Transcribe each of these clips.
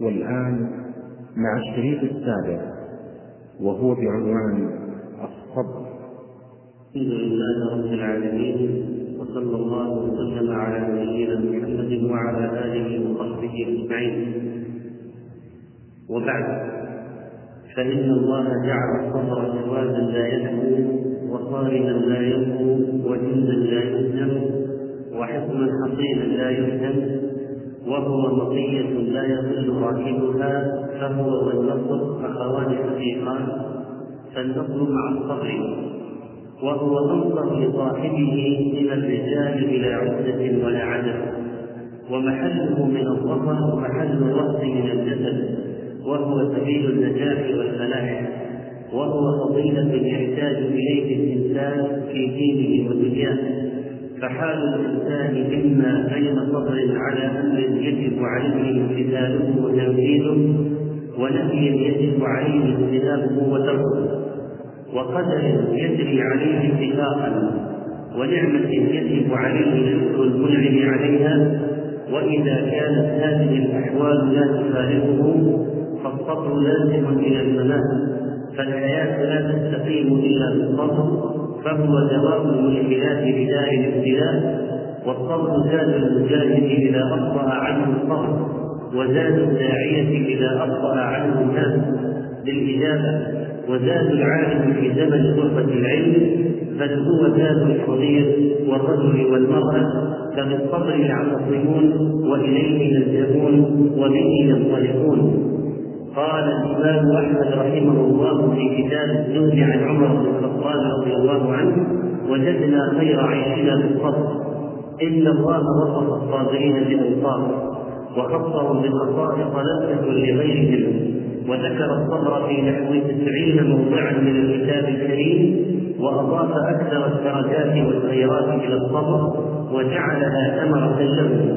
والآن مع الشريط السابع وهو بعنوان الصبر. الحمد لله رب العالمين وصلى الله وسلم على نبينا محمد وعلى آله وصحبه أجمعين. وبعد فإن الله جعل الصبر جوازا لا يدعو وصارما لا يبكو وجندا لا يهزم وحكما حصينا لا يهزم وهو مطية لا يضل راكبها فهو والنصر أخوان شقيقان فالنصر مع الصبر. وهو أنصر لصاحبه من الرجال بلا عدة ولا عدد ومحله من الظفر محل الرأس من الجسد. وهو سبيل النجاح والفلاح. وهو فضيلة يحتاج إليه الإنسان في دينه ودنياه. فحال الإنسان إما بين صبر على أمر يجب عليه امتثاله وتنفيذه ونهي يجب عليه اجتنابه وتركه وقدر يجري عليه اتفاقا ونعمة يجب عليه شكر المنعم عليها وإذا كانت هذه الأحوال لا تفارقه فالصبر لازم إلى الممات فالحياة لا تستقيم إلا بالصبر. فهو دواء المشكلات بدار الابتلاء والصبر زاد المجاهد إذا أبطأ عنه الصبر وزاد الداعية إذا أبطأ عنه الناس للإجابة وزاد العالم في زمن غربة العلم بل هو زاد الصغير والرجل والمرأة فبالصبر يعتصمون وإليه يلجؤون وبه ينطلقون. قال الإمام أحمد رحمه الله في كتاب الزهد عن عمر بن الخطاب رضي الله عنه وجدنا خير عيشنا بالصبر إن الله وصف الصابرين بأوصاف وخصهم بخصائص لم تكن لغيرهم وذكر الصبر في نحو تسعين موضعا من الكتاب الكريم وأضاف أكثر الدرجات والخيرات إلى الصبر وجعلها ثمرة له.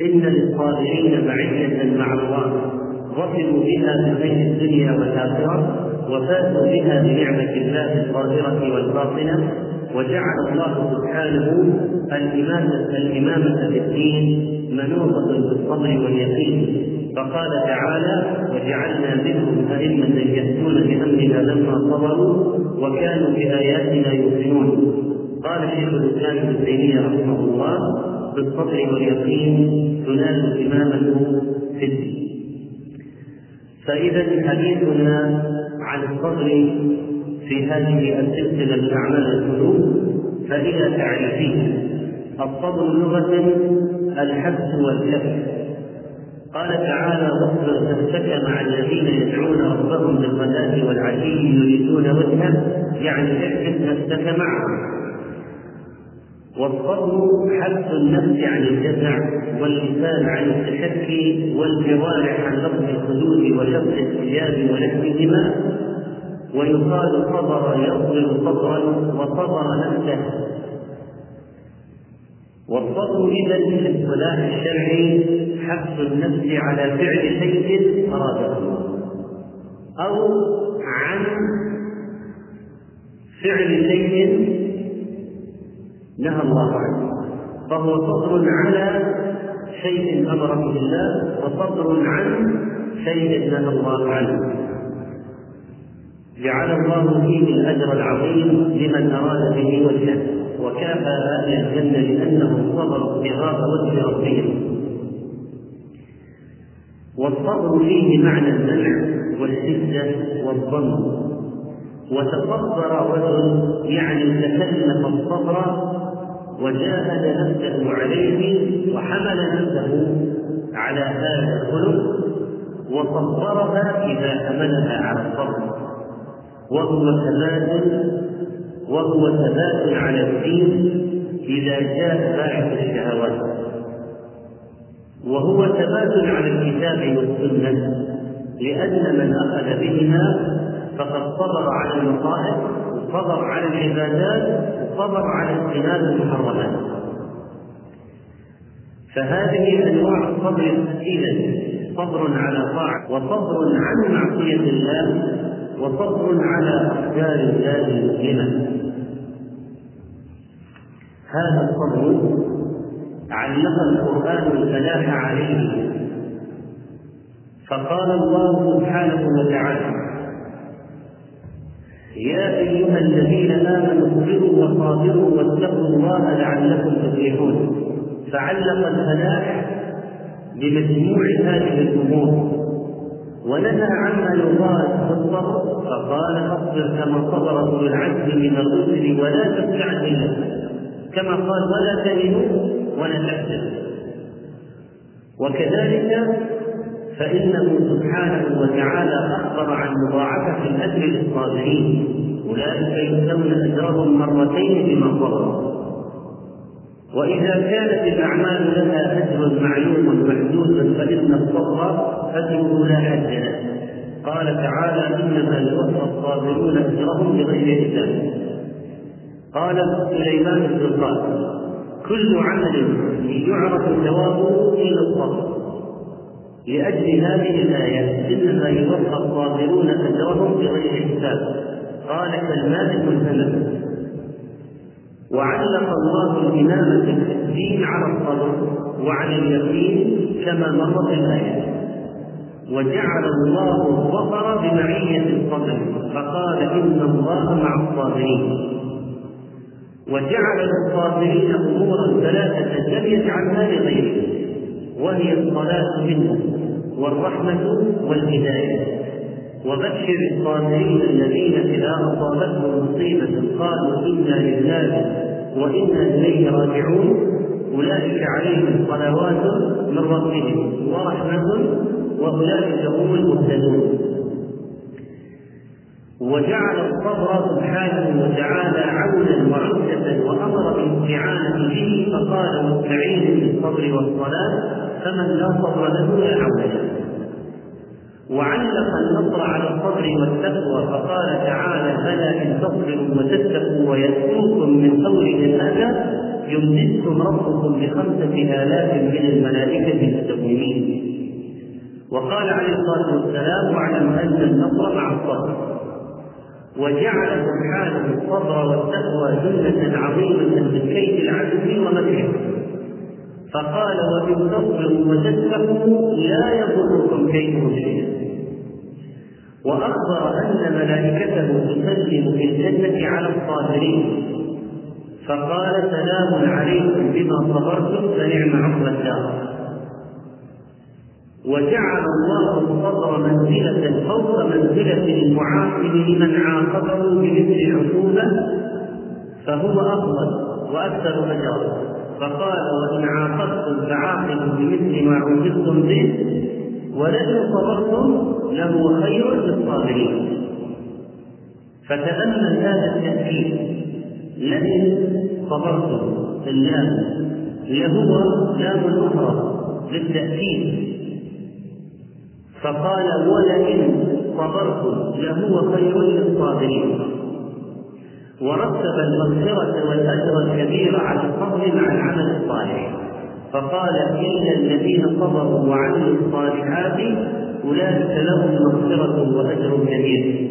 إن للصابرين معية مع الله. ظفروا بها بخير الدنيا والآخرة وفازوا بها بنعمة الله الظاهرة والباطنة وجعل الله سبحانه الإمامة الإمامة في الدين منوطة بالصبر واليقين. فقال تعالى وجعلنا منهم أئمة يهدون بأمرنا لما صبروا وكانوا بآياتنا يوقنون قال شيخ الإسلام ابن تيمية رحمه الله بالصبر واليقين تنال الإمامة في الدين. فإذا حديثنا عن الصبر في هذه السلسلة من أعمال القلوب فإلى تعريفه. الصبر لغة الحبس والكف. قال تعالى واصبر نفسك مع الذين يدعون ربهم بالغداة والعشي يريدون وجهه يعني احبس نفسك معهم. والصبر حبس النفس عن الجزع واللسان عن التشكي والجوارح عن لفظ الخدود ولفظ الثياب ونحوهما. ويقال صبر يصبر صبرا وصبر نفسه. والصبر إذا في الاصطلاح الشرعي حبس النفس على فعل شيء أراده. أو عن فعل شيء نهى الله عنه. فهو صبر على شيء أمر به الله وصبر عن شيء نهى الله عنه. جعل الله فيه الأجر العظيم لمن أراد به وجهه وكافى أهل الجنة لأنهم صبروا ابتغاء وجه ربهم. والصبر فيه معنى المنع والشدة والضم وتصبر رجل يعني تكلف الصبر وجاهد نفسه عليه وحمل نفسه على هذا الخلق وصبرها إذا حملها على الصبر. وهو ثبات وهو ثبات على الدين إذا جاء باعث الشهوات. وهو ثبات على الكتاب والسنة لأن من أخذ بهما فقد صبر على المصائب وصبر على العبادات وصبر على اجتناب المحرمات. فهذه أنواع الصبر اذا صبر على طاعة وصبر عن معصية الله وصبر على اقدار الله المؤلمه هذا الصبر علق القرآن الفلاح عليه. فقال الله سبحانه وتعالى يا أيها الذين آمنوا اصبروا وصابروا واتقوا الله لعلكم تفلحون. فعلق الفلاح بمجموع هذه الأمور. ونهى عما يضاد بالصبر فقال فاصبر كما صبر أولو العزم من الرسل ولا تستعجل كما قال ولا تهنوا ولا تحزنوا. وكذلك فإنه سبحانه وتعالى أخبر عن مضاعفة الأجر للصابرين أولئك يؤتون أجرهم مرتين بما صبروا. وإذا كانت الأعمال لها أجر معلوم محدود فإن الصبر أجره لا حد له. قال تعالى إنما يوفى الصابرون أجرهم بغير حساب. قال سليمان بن كل عمل يعرف ثوابه إلا الصبر. لأجل هذه الآية إنما يوفى الصابرون أجرهم بغير حساب. قال كالماء المنهمك وعلق الله الإمامة الدين على الصبر وعلى اليقين كما مر في الآية. وجعل الله الظفر بمعية الصبر فقال إن الله مع الصابرين. وجعل للصابرين أمورا ثلاثة لم يجعلها لغيره وهي الصلاة منه والرحمة والهداية. وبشر الصابرين الذين إذا أصابتهم مصيبة قالوا إنا لله وإنا إليه راجعون. أولئك عليهم صلوات من ربهم ورحمة وأولئك هم المهتدون. وجعل الصبر سبحانه وتعالى عونا وعزة وأمر بالاستعانة به فقال مستعين بالصبر والصلاة فمن لا صبر له لا عون له. وعلق النصر على الصبر والتقوى فقال تعالى بلى إن تصبروا وتتقوا ويأتوكم من قولهم هذا يمددكم ربكم بخمسة آلاف من الملائكة مسومين وقال عليه الصلاة والسلام واعلم أن النصر مع الصبر. وجعل سبحانه الصبر والتقوى جنة عظيمة من كيد العدو ومكره. فقال وإن تصبروا وتتقوا لا يضركم كيدهم شيئا وأخبر أن ملائكته تسلم في الجنة على الصابرين. فقال سلام عليكم بما صبرتم فنعم عقبى الدار. وجعل الله الصبر منزلة فوق منزلة المعاقب لمن عاقبه بمثل العقوبة فهو أفضل وأكثر أجرا. فقال وإن عاقبتم فعاقبوا بمثل ما عوقبتم به ولئن صبرتم لهو خير للصابرين. فتأمل هذا التأكيد لئن صبرتم اللام لهو لام أخرى للتأكيد فقال ولئن صبرتم لهو خير للصابرين. ورتب المغفرة والأجر الكبير على الصبر مع العمل الصالح. فقال إلا الذين صبروا وعملوا الصالحات أولئك لهم مغفرة وأجر كبير.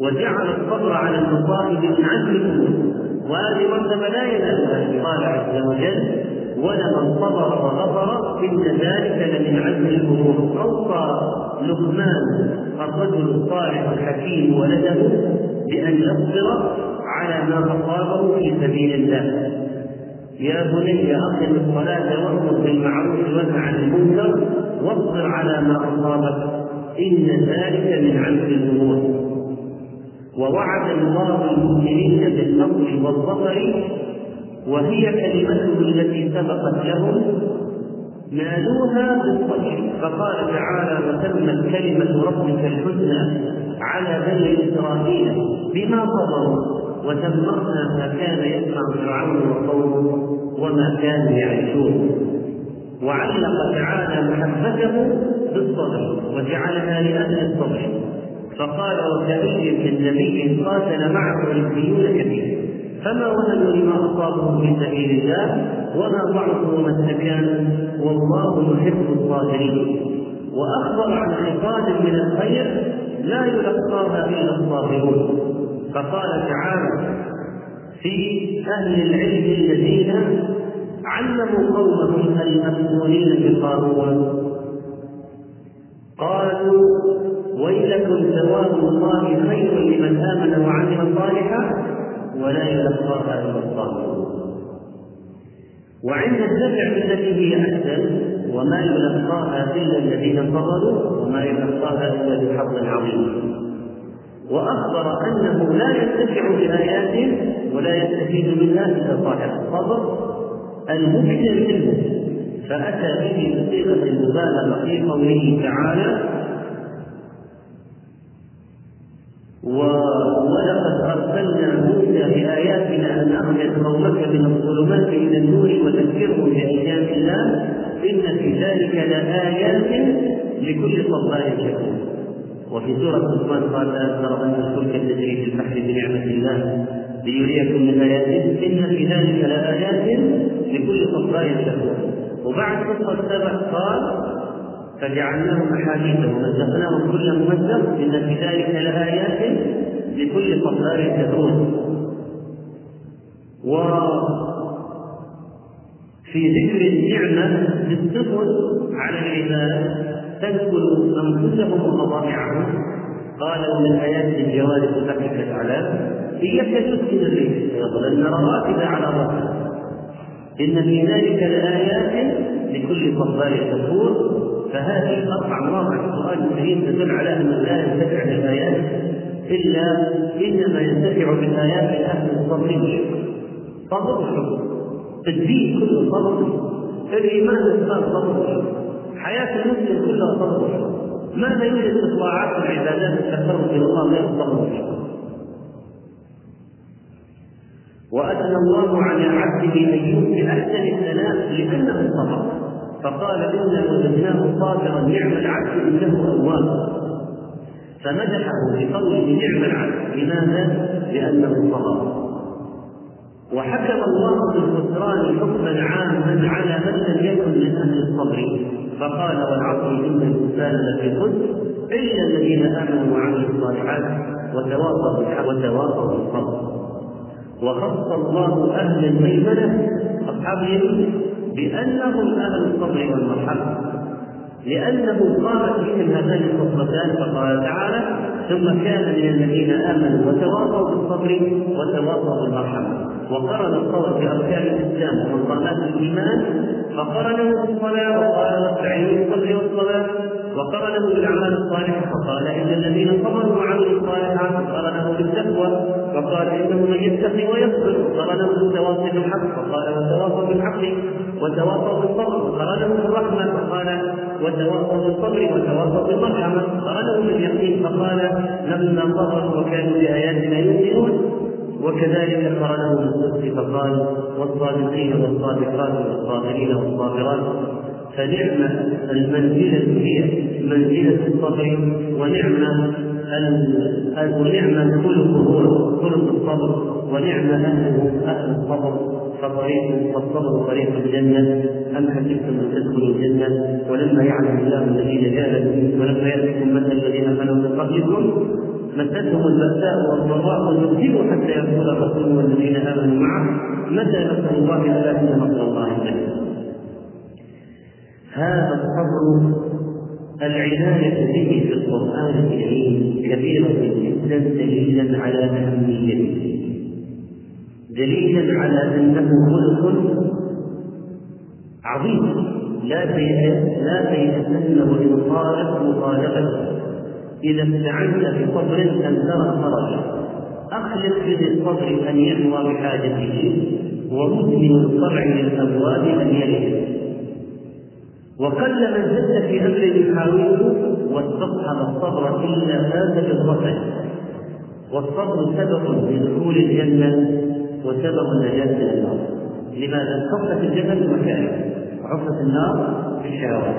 وجعل الصبر على المصائب من عزم الأمور. وهذه مرتبة لا ينالها قال عز وجل ولمن صبر وغفر إن ذلك لمن عزم الأمور. أوصى لقمان الرجل الصالح الحكيم ولده بأن يصبر على ما أصابه في سبيل الله. يا بني أقم الصلاة وأمر بالمعروف وانه عن المنكر واصبر على ما أصابك. إن ذلك من عزم الأمور. ووعد الله المؤمنين بالنصر والظفر وهي كلمته التي سبقت لهم نالوها بالصبر فقال تعالى وتمت كلمة ربك الحسنى على بني إسرائيل بما صبروا ودمرنا ما كان يصنع فرعون وقومه وما كانوا يعيشون وعلق تعالى محبته بالصبر وجعلها لأهل الصبر. فقال وكأي من نبي قاتل معه ربيون كثير. فما وهنوا لما أصابهم في سبيل الله وما ضعفوا وما استكانوا والله يحب الصابرين وأخبر عن عقاد من الخير لا يلقاها إلا الصابرون فقال تعالى في أهل العلم الذين علموا قومهم المأمونين بقارون. قالوا ويلكم ثواب الله خير لمن آمن وعمل صالحا ولا يلقاها إلا الصابرون وعند الدفع بالتي هي أحسن وما يلقاها إلا الذين صبروا وما يلقاها إلا بحظ عظيم. وأخبر أنه لا ينتفع بآياته ولا يستفيد منها إلا صاحب الصبر المكثر منه فأتى به بصيغة المبالغة في قوله تعالى ولقد أرسلنا موسى بآياتنا أن أخرج قومك من الظلمات إلى النور وذكرهم بأيام الله. إن في ذلك لآيات لكل صبار شكور. وفي سورة لقمان قال ترى أن الفلك تجري في البحر بنعمة الله ليريكم من آياته. إن في ذلك لآيات لكل صبار شكور. وبعد قصة سبع قال فجعلناهم أحاديث ومزقناهم كل ممزق إن في ذلك لآيات لكل صبار شكور وفي ذكر النعمة للسفن على العباد تدخل أنفسهم ومضامعهم. قال من الآيات الجوارح البحر كالأعلام إياك تسكن الريح فيظلن رواتب على رأسها إن في ذلك لآيات لكل صبار شكور فهذه أربع مواضع في القرآن الكريم تدل على أن لا ينتفع بالآيات إلا إنما ينتفع بالآيات أهل الصبر والشكر. صبر وشكر. الدين كله صبر الإيمان والإسلام صبر وشكر. حياة المسلم كلها صبر وشكر. ماذا يوجد في الطاعات والعبادات التقرب إلى الله غير الصبر والشكر وأثنى الله على عبده أيوب بأحسن الثناء لأنه صبر فقال إنا وجدناه صابرا نعم العبد إنه أواب. فمدحه بقوله نعم العبد لماذا؟ لأنه صبر. وحكم الله بالخسران حكما عاما على من لم يكن من أهل الصبر. فقال والعصر إن الإنسان لفي خسر إلا الذين آمنوا وعملوا الصالحات وتواصوا وتواصوا بالصبر. وخص الله أهل الميمنة أصحاب اليمين. بأنهم أهل الصبر والمرحمة. لأنه قامت بهم هاتان الخصلتان فقال تعالى ثم كان من الذين آمنوا وتواصوا بالصبر وتواصوا بالمرحمة وقرن الصبر بأركان الإسلام ومقامات الإيمان فقرنه بالصلاة وقال واستعينوا بالصبر والصلاة. وقرنه بالأعمال الصالحة فقال إن الذين صبروا وعملوا الصالحات قرنه بالتقوى فقال إنه من يتقي ويصبر قرنه بالتواصي بالحق فقال وتواصوا بالحق وتواصوا بالصبر قرنه بالرحمه فقال وتواصوا بالصبر وتواصوا بالمرحمه قرنه باليقين فقال لما صبروا وكانوا بآياتنا يؤمنون وكذلك قرنه بالصدق فقال والصادقين والصادقات والصابرين والصابرات. فنعم المنزلة هي منزلة الصبر ونعم ونعم خلقه هو خلق الصبر ونعم أهله أهل الصبر. فطريق فالصبر طريق الجنة. أم حسبتم أن تدخلوا الجنة؟ ولما يعلم الله الذين جاهدوا ولما يأتكم مثل الذين خلوا من قبلكم مستهم البأساء والضراء وزلزلوا حتى يقول الرسول والذين آمنوا معه. متى نصر الله إلا إن نصر الله جل هذا الصبر العناية به في القرآن الكريم كبيرة جدا دليلا على أهميته. دليلا على أنه خلق عظيم. لا لا تيأسن وإن صارت مخالفته إذا استعنت بصبر أن ترى فرجا أخلق بذي الصبر أن يحوى بحاجته. ومدمن الصرع للأبواب أن يلد وقل من زد في أمر يحاوله واستصحب الصبر إلا فاز بالظفر والصبر سبب لدخول الجنة وسبب النجاه من النار. لماذا؟ حفت الجنه بالمكاره وحفت النار بالشهوات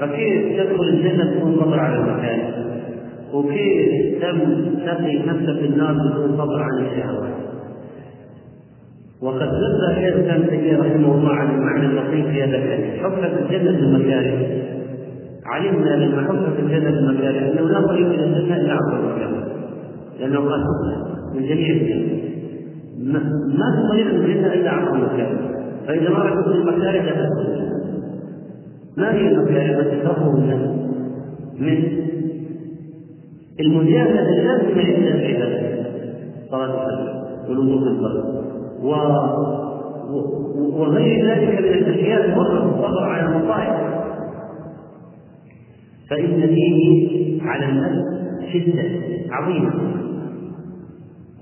فكيف تدخل الجنة بدون صبر على المكان؟ وكيف تم تقي نفسك النار بدون صبر عن الشهوات وقد نبه شيخ الاسلام تيمية رحمه الله عن المعنى اللطيف في هذا الحديث. حفت الجنه بالمكاره علمنا لما حفت الجنه بالمكاره أنه لا طريق إلى الجنه إلا عبر المكاره لأنه قال من جميع الجنه ما في طريق الجنه إلا عبر المكاره فإذا ما رحت المكاره لا تدخل. ما هي المكاره التي الناس؟ من المجاهدة اللازمة لله هذا صلاة الفجر والوضوء الفرد و وغير ذلك من الاشياء المره الصبر على المصائب. فإن فيه على النفس شدة عظيمة.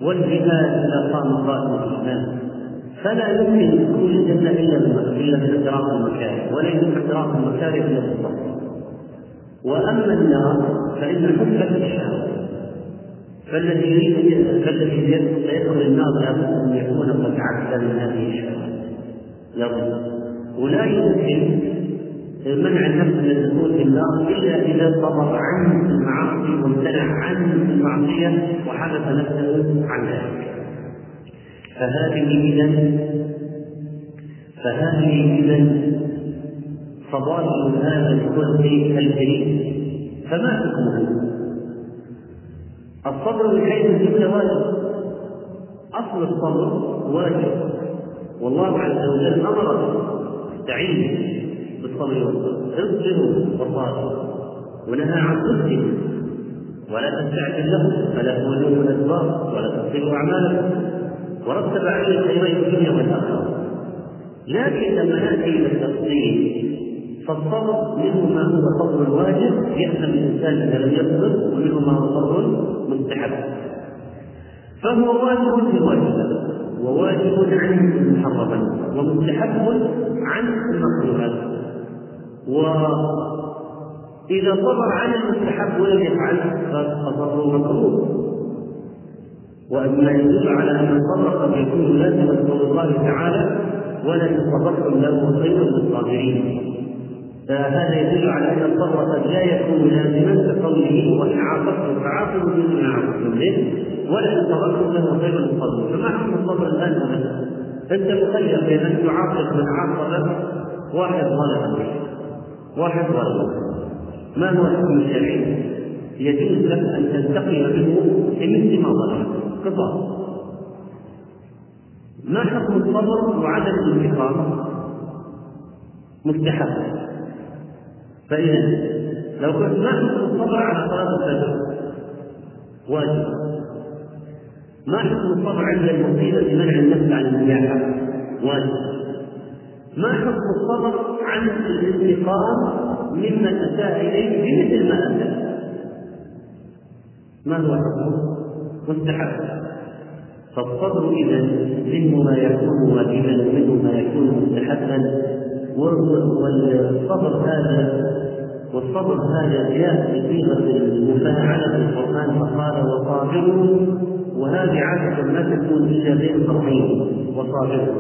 والجهاد إذا قام قائم الاسلام فلا يمكن دخول الجنة إلا إلا باحتراق المكاره ولا يمكن احتراق المكاره إلا بالصبر. وأما النار فإن حفت الشهوة. فالذي يريد فالذي يدخل النار لابد أن يكون قد عدل من هذه الشهوه لابد ولا يمكن منع النفس من الدخول في النار إلا إذا صبر عن المعاصي وامتنع عن المعصية وحدث نفسه عن ذلك. فهذه اذا فهذه اذا فضائل هذا الخلق الكريم فما حكمه الصبر من حيث الجملة واجب. أصل الصبر واجب. والله عز وجل أمر استعين بالصبر والصبر اصبروا وصابروا ونهى عن ضده ولا تستعجل له. فلا تولوا الأسباب ولا تبطلوا أعمالكم. ورتب عليه الخيرين في الدنيا والآخرة. لكن لما نأتي إلى التفصيل فالصبر منه ما هو صبر واجب يأثم الإنسان إذا لم يصبر ومنه ما هو صبر مستحب. فهو واجب في الواجبات وواجب عن المحرمات ومستحب عن المكروهات وإذا صبر عن المستحب ولم يفعل فصبره مكروه. وأما يدل على أن الصبر قد يكون لازما قول الله تعالى ولئن صبرتم له خير للصابرين فهذا يدل على أن الصبر قد لا يكون لازما كقوله وإن عاقبتم فعاقبوا بمثل ما عاقبتم به ولئن صبرتم له خير للصبر فما حكم الصبر الآن ابدا أنت مخير بين أن تعاقب من عاقب واحد ظلم. واحد ظلم. ما هو الحكم الشرعي؟ يجوز لك أن تنتقم منه بمثل ما ظلم. قصاص ما حكم الصبر وعدم الانتقام؟ مستحب. فإذا لو كنت ما حكم الصبر على صلاة الفجر. واجب. ما حكم الصبر عند المصيبة منع النفس عن النياحة واجب. ما حكم الصبر عن الانتقام ممن أساء إليه بمثل ما أساء. ما هو حكمه؟ مستحب. فالصبر إذا منه ما يكون واجبا ومنه ما يكون مستحبا. والصبر هذا والصبر هذا جاء بصيغه المفاعله في القرآن فقال وصابروا وهذه عادة ما تكون إلا بين صبرين وصابروا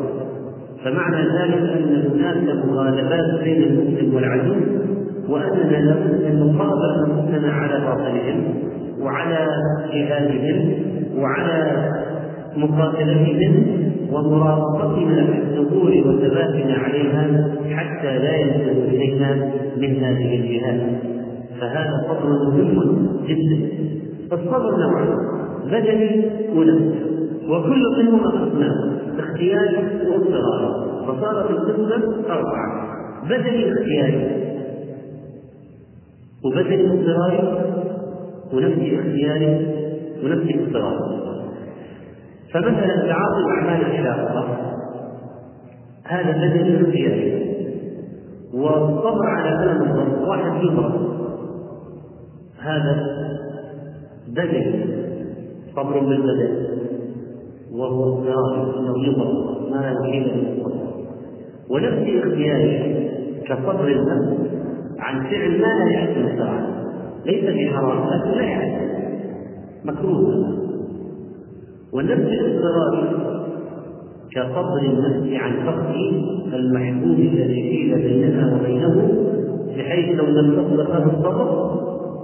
فمعنى ذلك أن هناك مغالبات بين المسلم والعدو وأننا لابد ان نقابل انفسنا على باطلهم وعلى جهادهم وعلى مقاتلتهم ومرافقتنا في الثبور وثباتنا عليها حتى لا ينتهي إلينا من هذه الجهات فهذا صبر مهم جدا. الصبر نوعان بدني ونفسي. وكل منهما اقسام اختياري واضطراري فصارت القسمه أربعة بدني اختياري وبدني اضطراري ونفسي اختياري ونفسي اضطراري. فمثلا تعاطي الأعمال الشاقه هذا بدني اختياري والصبر على الضرب واحد يضرب هذا بدني صبر بالبدن وهو اضطراري إنه يضرب ما يحيل الصبر ونفسي اختياري كصبر النفس عن فعل ما لا يحسن الشرع. ليس بحرام لكن لا يحسن. مكروه. والنفس الاضطراري كصبر النفس عن فقد المحبوب الذي حيل بينها وبينه بحيث لو لم تصبر هذا الصبر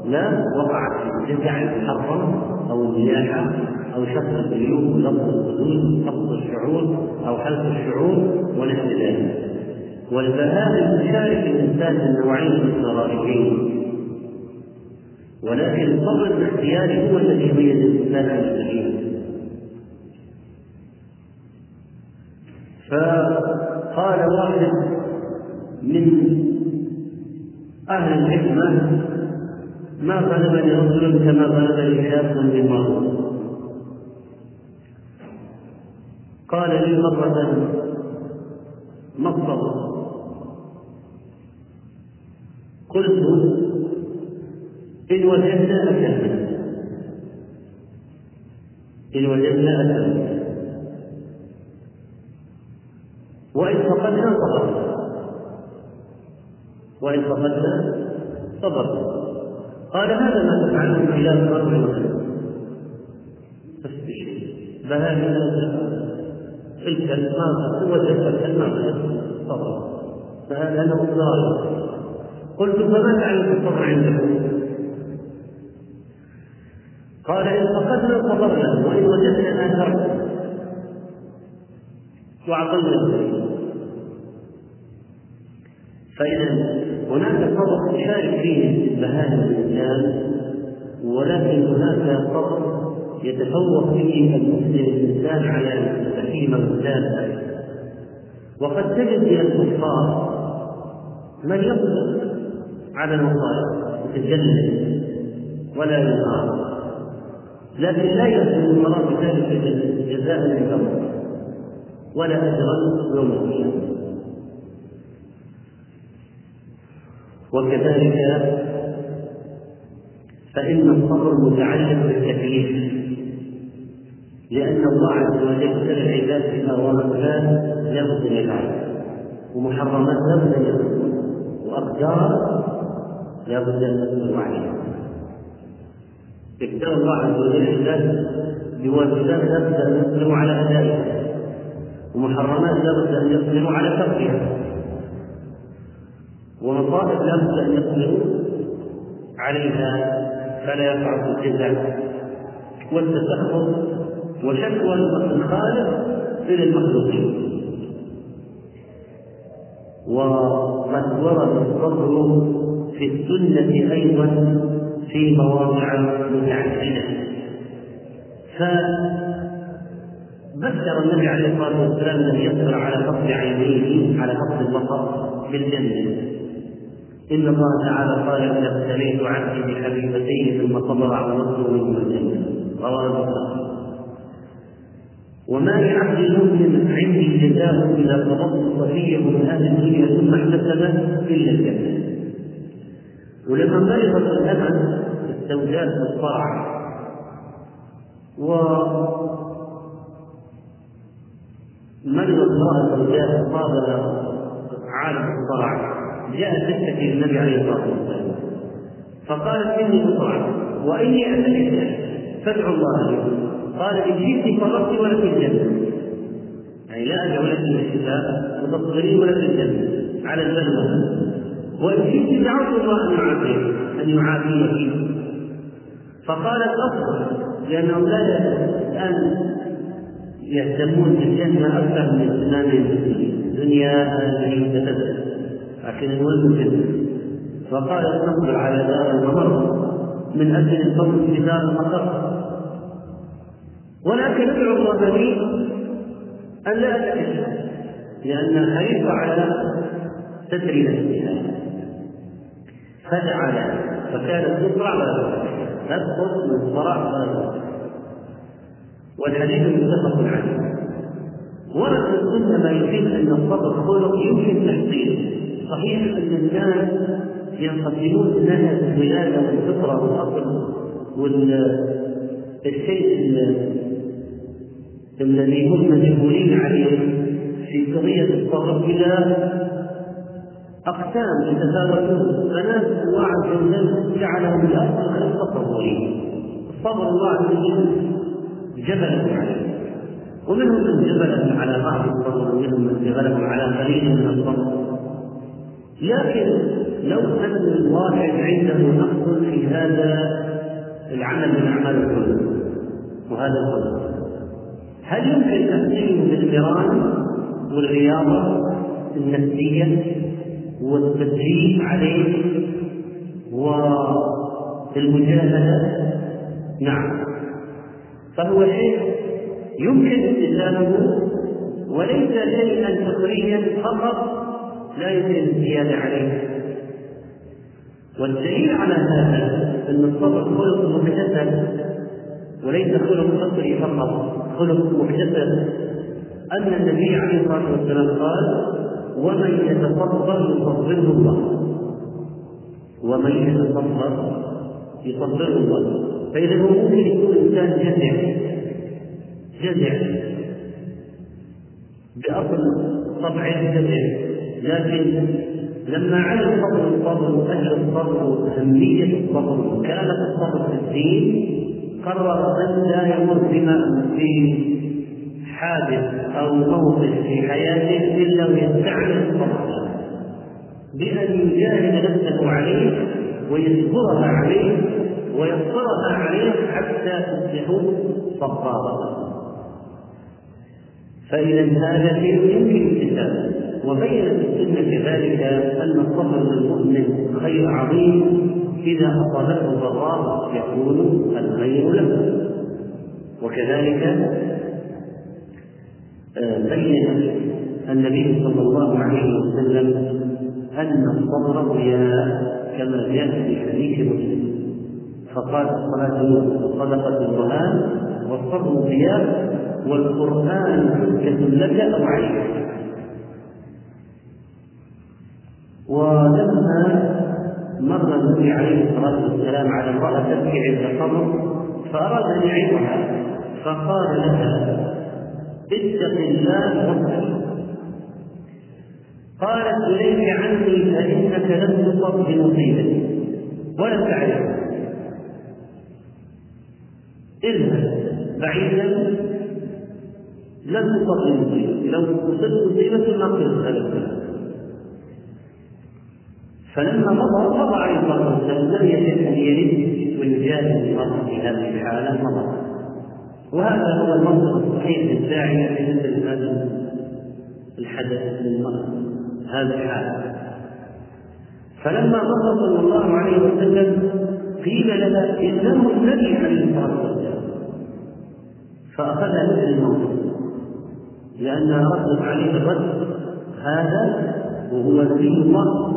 لا وقعت في الجزع المحرم أو النياحه أو شق الجيوب ولفظ الخدود فقد الشعور أو حلق الشعور ونحو ذلك. والبهائم تشارك الإنسان النوعين المترادفين ولكن الصبر الاختياري هو الذي يميز الإنسان عن السبيل فقال واحد من أهل الحكمة ما غلبني رجل كما غلبني شاب من مرض. قال لي مرة ما قلت إن وجدنا أكلنا. إن وجدنا أكلنا. وإن فقدنا صبرنا وإن فقدنا صبرنا قال هذا ما تفعله خلال بس بشيء بهذه الكلب ما هو الكلب ما صبر. فهذا له ضرر قلت فما تعلم الصبر عندكم قال إن فقدنا صبرنا وإن وجدنا آثرنا وعقلنا فإذا هناك صبر يشارك فيه بهائم الإنسان ولكن هناك صبر يتفوق به المسلم الإنسان على البهيمة الثالثة وقد تجد من الكفار من يصبر على المصائب يتجلد ولا ينهار لكن لا يحسن المرأة بذلك جزاء للكفر ولا أجرا يوم القيامة. وكذلك فإن الصبر متعلق بالتكليف لأن الله عز وجل سل العباد في أوامرها لابد أن يفعل ومحرمات لابد أن يكون وأقدار لابد أن نصبر عليها ابتلى الله عز وجل العباد بواجبات لابد أن يصبروا على أدائها ومحرمات لابد أن يصبروا على تركها. ومصائب لابد أن يصبروا عليها فلا يقع في الجزع والتسخط وشكوى الخالق إلى المخلوقين. وقد ورد الصبر في السنة أيضا في مواضع متعددة. فبشر النبي عليه الصلاة والسلام الذي يصبر على فقد عينيه على فقد البصر بالجنة. إن الله تعالى قال إن أبتليت عبدي بحبيبتين ثم صبر نصره منهما الجنة رواه البخاري. وما لعبد المؤمن عندي جزاء إذا قبضت صفيه من أهل الدنيا ثم احتسبه إلا الجنة. ولما الامل السوداء في الصرع و مرضت امرأة سوداء أصابها عالم الصرع جاءت تشتكي للنبي عليه الصلاة والسلام. فقالت إني بصرع وإني أتيت فادعوا الله لي. قال إن شئت فرطت ولك الجنة. يعني لا أدعو لك بالشفاء وتصبرين ولك الجنة. على البلوى. وإن شئت دعوت الله أن يعافيك أن يعافيك فقالت أصبر لأنهم لا الآن يهتمون بالجنة أكثر من اهتمام الدنيا هذه تتبع لكن الولد الجنة فقالت نصبر على دار الممر من أجل الفوز في دار المقر. ولكن ادعو الله لي أن لا أتكلم لأن حريص على ستر نفسها. لها فكانت تطلع تسقط من صراع والحديث متفق عليه. ورد السنة ما يفيد ان الصبر خلق يمكن تحصيله صحيح أن الناس ينقسمون لها الولاده والفطرة والأصل والشيء الذي هم مجبولين عليه في قضية الصبر إلى أقسام يتفاوتون. فناس الله عز وجل جعلهم الأفضل خلق التصورين. الصبر الله عز وجل جبله عليه ومنهم من جبله على بعض الصبر ومنهم من جبله على قليل من الصبر لكن لو أن الواحد عنده نقص في هذا العمل من أعمال القلوب وهذا القلب هل يمكن تحسينه بالقران والرياضة النفسية والتدريب عليه والمجاهدة؟ نعم. فهو شيء يمكن امتثاله وليس شيئا فكريا فقط لا يمكن الزيادة عليه. والدليل على هذا أن الصبر خلق مكتسب وليس خلق فطري فقط خلق مكتسب. أن النبي عليه الصلاة والسلام قال ومن يتصبر يصبره الله. ومن يتصبر يصبره الله. فإذا هو ممكن يكون إنسان جزع جزع. بأصل طبع الجزع لكن لما علم فضل الصبر واجر الصبر وأهمية الصبر وكانت الصبر في الدين قرر أن لا يمر بما في حادث أو موقف في حياته إلا ويستعمل الصبر بأن يجاهد نفسه عليه ويصبرها عليه ويصبرها عليه حتى تصبح صبارا فإذا هذا شيء يمكن وبينت السنة كذلك أن الصبر للمؤمن خير عظيم إذا أصابته ضراء يكون الخير له. وكذلك آه، بين النبي صلى الله عليه وسلم أن الصبر ضياء كما جاء في حديث مسلم. فقال نور والصدقه برهان والصبر ضياء والقرآن حجة لك أو عليك. ولما مر النبي عليه الصلاة والسلام على امرأة تبكي عند قبر فأراد أن يعظها فقال لها اتق الله واصبر قالت إليك عني فإنك لم تصب بمصيبه ولم تعرف اذهب بعيدا لم تصب بمصيبه لو تصب مصيبة ما قلت فلما مضى مضى عليه الصلاة والسلام لم يجد أن يرد ويجاهد المرء في هذه الحالة مضى. وهذا هو المنطق الصحيح للداعيه في مثل هذا الحدث للمرء هذا الحال فلما مضى صلى الله عليه وسلم قيل لها انه النبي عليه الصلاة والسلام فاخذها مثل الموت لانها ردت عليه الرد هذا وهو نبي الله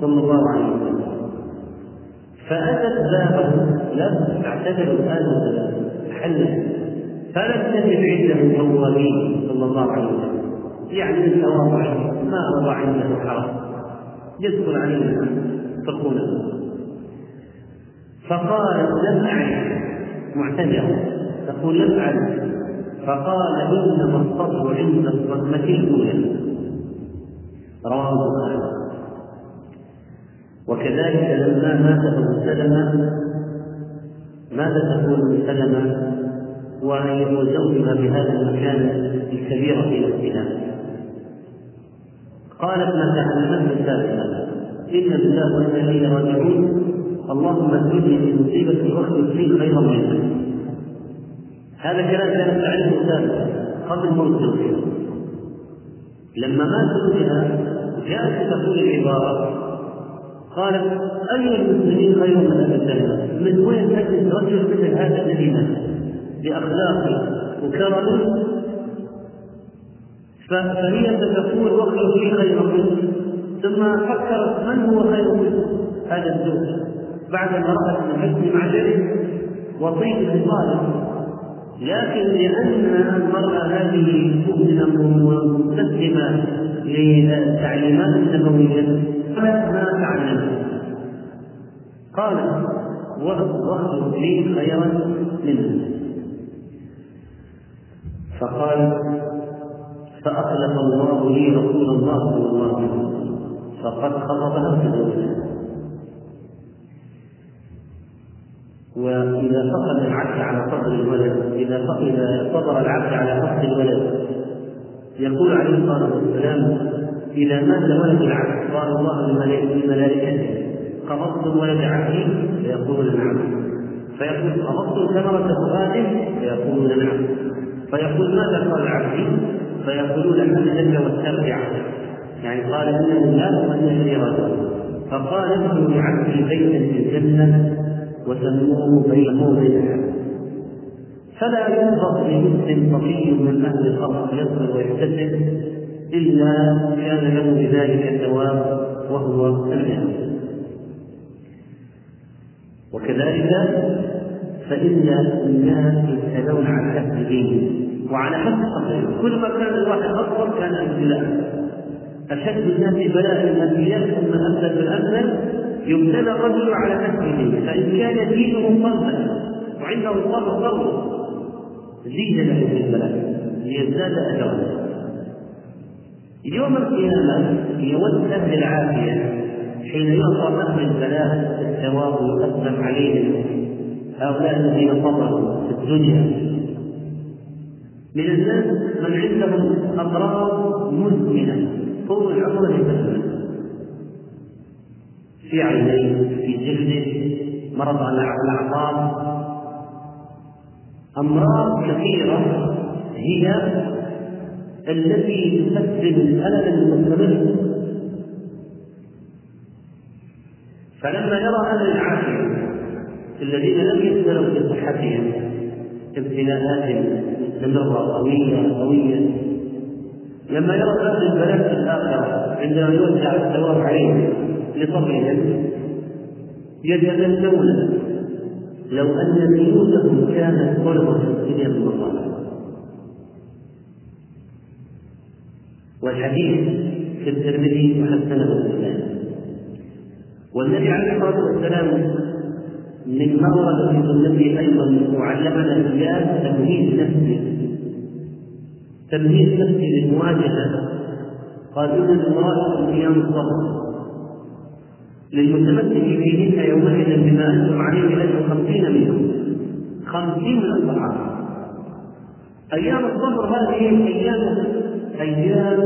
صلى الله عليه وسلم. فأتت بابه لم تعتذر الآن حلا فلم تجد عنده بوابين صلى الله عليه وسلم. يعني من تواضع ما وضع عنده حرج يدخل عليه تقول فقالت لم أعرف. معتذرة تقول لم أعرف. فقال إنما الصبر عند الصدمة الأولى. رواه البخاري. وكذلك لما مات أبو سلمة ماذا تقول أبو سلمة وهي وزوجها بهذا المكان الكبير في نفسها قالت ما تعلمته سابقا إن بالله وإنا إليه راجعون اللهم اهدني في مصيبتي واخلف لي خيرا منها. هذا كلام كانت تعرفه سابقا قبل موت زوجها. لما مات زوجها جاءت تقول العبارة قالت أي المسلمين خير من أبي سلمة؟ من وين تجد رجل مثل هذا الذي بأخلاقه وكرمه فهي ستقول واخلق لي خيرا منه. ثم فكرت من هو خير منه؟ هذا الزوج. بعد ما رأت من حسن معجبه وطيب خصاله لكن لأن المرأة هذه مؤمنة ومستسلمة للتعليمات النبوية ما تعلم قال واخلق لي خيرا منه. فقال فأخلف الله لي رسول الله صلى الله عليه وسلم. فقد خطب نفسه وإذا فقد العبد على فقد الولد إذا إذا صبر العبد على فقد الولد يقول عليه الصلاة والسلام إذا مات ولد العبد قال الله لملائكته قبضتم ولد عبدي فيقولون نعم. فيقول قبضتم ثمرة فؤاده فيقولون نعم. فيقول ماذا قال عبدي؟ فيقولون الحمد والترجع يعني قال لا وإن إليه راجعون. فقال ابنوا لعبدي بيتا في الجنة وسموه بينه وبين فلا ينبغي لمسلم صبي من أهل الأرض يصبر ويحتسب إلا كان له بذلك الثواب وهو الجنة وكذلك فإن الناس يبتلون على حسب دينه وعلى حسب قدره كل ما كان الواحد أفضل كان ابتلاء أشد الناس بلاء الأنبياء ثم أمثل بالأمثل. يبتلى الرجل على حسب دينه فإن كان دينه صلبا وعنده الصبر قوي زيد له في البلاء ليزداد أجرا يوم القيامة يود أهل العافية حين يعطى أهل البلاء الثواب ويقدم عليهم هؤلاء الذين صبروا في الدنيا. من الناس من عندهم أمراض مزمنة طول العمر يبدل في عينيه في جلده مرض على الأعصاب. أمراض كثيرة هي التي تسبب الألم المستمر. فلما يرى أهل العافية الذين لم يبتلوا بصحتهم ابتلاءات مستمرة قوية قوية لما يرى أهل البلاء في الآخرة عندما يوزع الثواب عليهم لصبرهم يتمنون لو أن بيوتهم كانت قربة في الدنيا من والحديث في الترمذي وحسنه الإسلام والنبي عليه الصلاة والسلام من ورد في سنته أيضا وعلمنا إياه تمهيد نفسه. تمهيد نفسه للمواجهة. قال إن المرأة أيام الصبر. للمتمسك فيهن يومئذ بما أنتم عليه لأجل خمسين منهم. خمسين من الصحابة. أيام الصبر هذه أيام أيام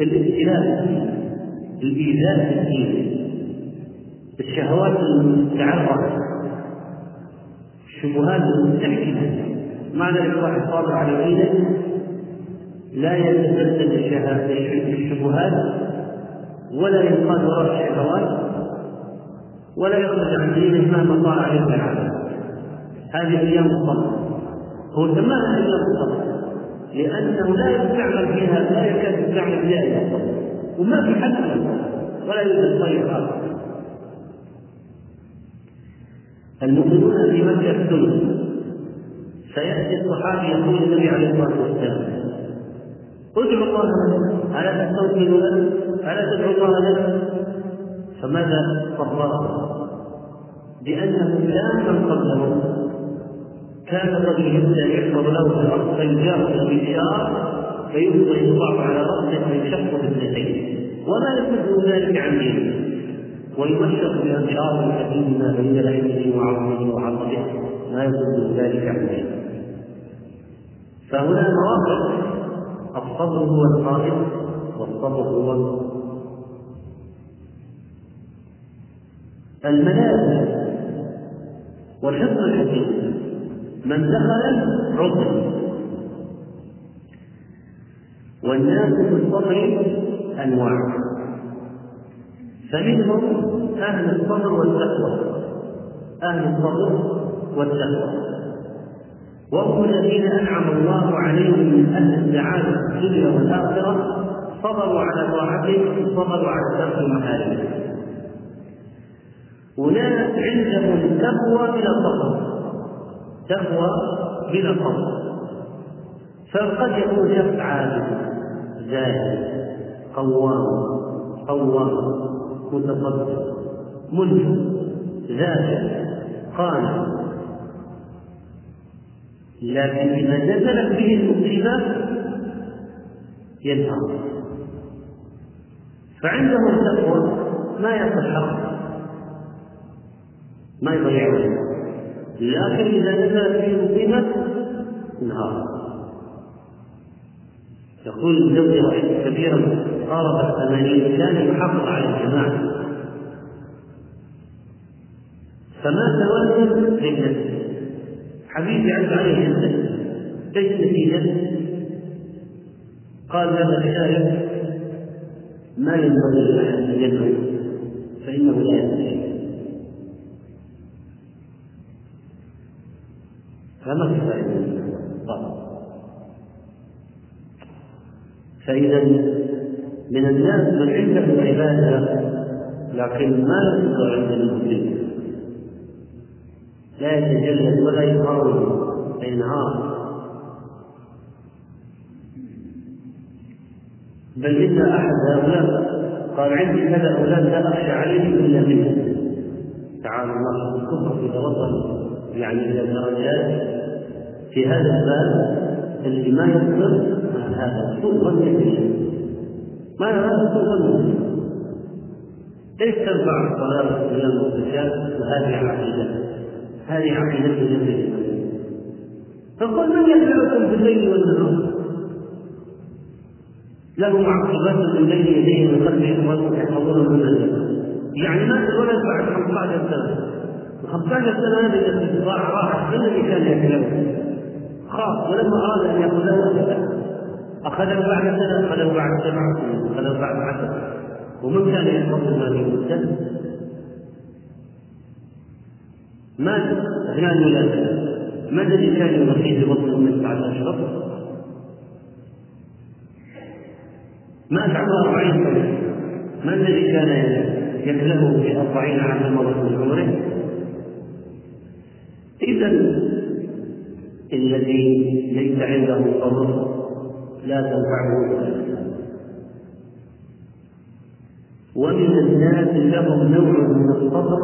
الابتلاء الإيذاء في الدين الشهوات المتعرضة الشبهات المستحكمة. مع ذلك واحد صابر على دينه لا يتسلسل الشبهات ولا ينقاد وراء الشهوات ولا يخرج عن دينه مهما طال عليه هذه أيام الصبر. هو سماها أيام الصبر. لأنه لا يستعمل فيها لا يكاد يستعمل فيها الصبر وما في حد ولا يوجد طريق آخر. المؤمنون في مكة الثلث. فياتي الصحابي يقول النبي عليه الصلاة والسلام ادعو الله لنا ألا تستغفر لنا؟ ألا تدعو الله لنا؟ فماذا صبره بأنه كان من قبله. كان قد يبدأ يحفظ له في الأرض فيجاهد بالشار فيبقى يضع على رأسه فيشق باثنتين وما يصد ذلك عن دينه. ويمشق بانشار كثير بين لحمه وعظمه وعصبه ما يصد ذلك عن دينه. فهنا مواقف الصبر هو القائم والصبر هو الملاذ والحفظ الحكيم من دخل عطل والناس في الصبر أنواع. فمنهم أهل الصبر والتقوى. أهل الصبر والتقوى. وهم الذين أنعم الله عليهم من أهل السعاده في الدنيا والآخرة صبروا على طاعته صبروا على ترك محارمه أناس عندهم تقوى بلا صبر تقوى بلا صبر فقد يكون شخص عابد زاهد قوام قوام متصدق منفق ذاكر قانع. لكن إذا نزلت به المصيبة ينهار. فعندهم تقوى ما حق ما يضيع لكن إذا نزلت به المصيبة انهار. يقول الزوجة كبيرة قارب الثمانين كان يحافظ على الجماعة. فمات ولد للنفس حبيبي عز عليه جدا إيش النتيجة؟ قال هذا الشارع ما ينبغي لأحد أن يدعو فإنه لا فما في فائدة فإذا من الناس من عنده العبادة لكن ما يصدر عند المسلم. لا يتجلد ولا يظهر فينهار بل إن أحد هؤلاء قال عندي كذا أولاد لا أخشى عليهم إلا منه. تعالى الله الكفر إذا وصل يعني إلى درجات في هذا الباب اللي ما يصبر هذا سوء ظن ما هذا سوء ظن ليش ترفع الصلاة من المغتسال وهذه عقيدة؟ هذه عقيدة النبي فقل من يخلعكم بالليل والنهار؟ له معقبات من بين يديه ومن خلفه يحفظونه من الله يعني ما الولد بعد 15 سنة. ال 15 سنة هذه الاستطاع راحت من الذي كان يكلمه خاف ولما أراد أن ياخذه أخذه بعد سنة أخذه بعد سبع سنين أخذه بعد عشر. ومن كان يحفظ هذه المده مات اثناء الولاده ما الذي كان يغطيه ببطنه من بعد اشهر مات عمره أربعين سنة. ما الذي كان يكلفه في أربعين عاما مرة من عمره؟ إذا الذي ليس عنده صبر لا تنفعه ومن الناس لهم نوع من الصبر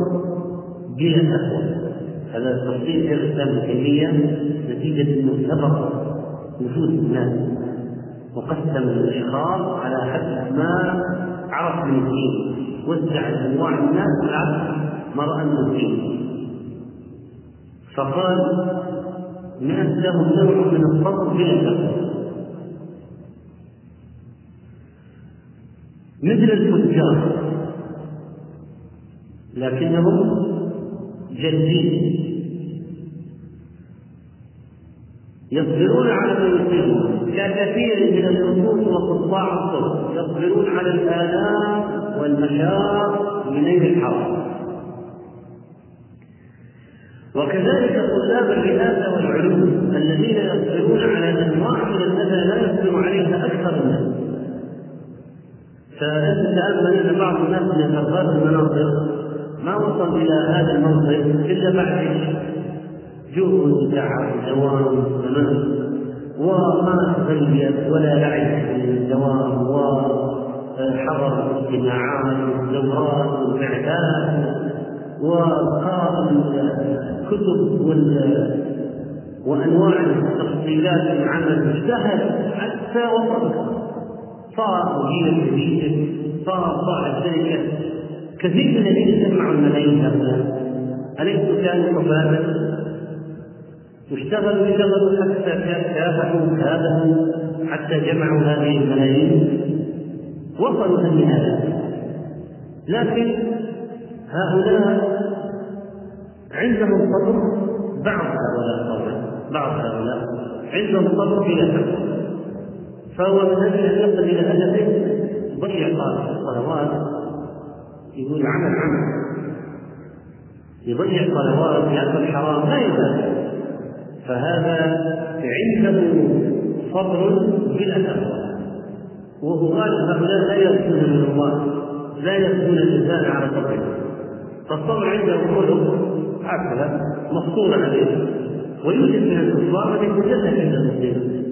بلا تقوى هذا تفصيل شيخ الإسلام تيمية نتيجة انه سبق نفوس الناس وقسم الأشخاص على حسب ما عرف من الدين وزع أنواع الناس على ما رأى من الدين. فقال ناس لهم نوع من الصبر بلا تقوى مثل الفجار لكنهم جادين يصبرون على ما يصيبهم. ككثير من النفوس وقطاع الطرق يصبرون على الآلام والمشاق من نيل الحرام وكذلك طلاب الرئاسة والعلوم الذين يصبرون على أنواع من الأذى لا يصبر عليها أكثر الناس فأنت تأمل أن بعض الناس من أرباب المناصب ما وصل إلى هذا المنصب إلا بعد جهد تعب دوام زمان وما تغيب ولا لعب في الدوام وحضر الاجتماعات والدورات والبعثات وقراءة الكتب وأنواع التفصيلات في العمل اجتهد حتى وصل صار مدير كبير صار صاحب شركه كثير من الذين يجمعوا الملايين هؤلاء أليسوا كانوا حفاظا واشتغلوا اشتغلوا حتى كافحوا كادحوا حتى جمعوا هذه الملايين. وصلوا النهاية لكن هؤلاء عندهم صبر بعض هؤلاء طبعا بعض هؤلاء عندهم صبر بلا تقوى فهو من أجل أن يصل إلى هدفه ضيع الصلوات يقول عمل عمل. يضيع الصلوات يأكل حرام لا يزال. فهذا عنده صبر بلا تقوى غالب هؤلاء لا يرجون من الله لا يرجون الإنسان على صبره فالصبر عنده خلق هكذا مفصول عليه. ويوجد من الكفار من يتجلى عند المسلمين.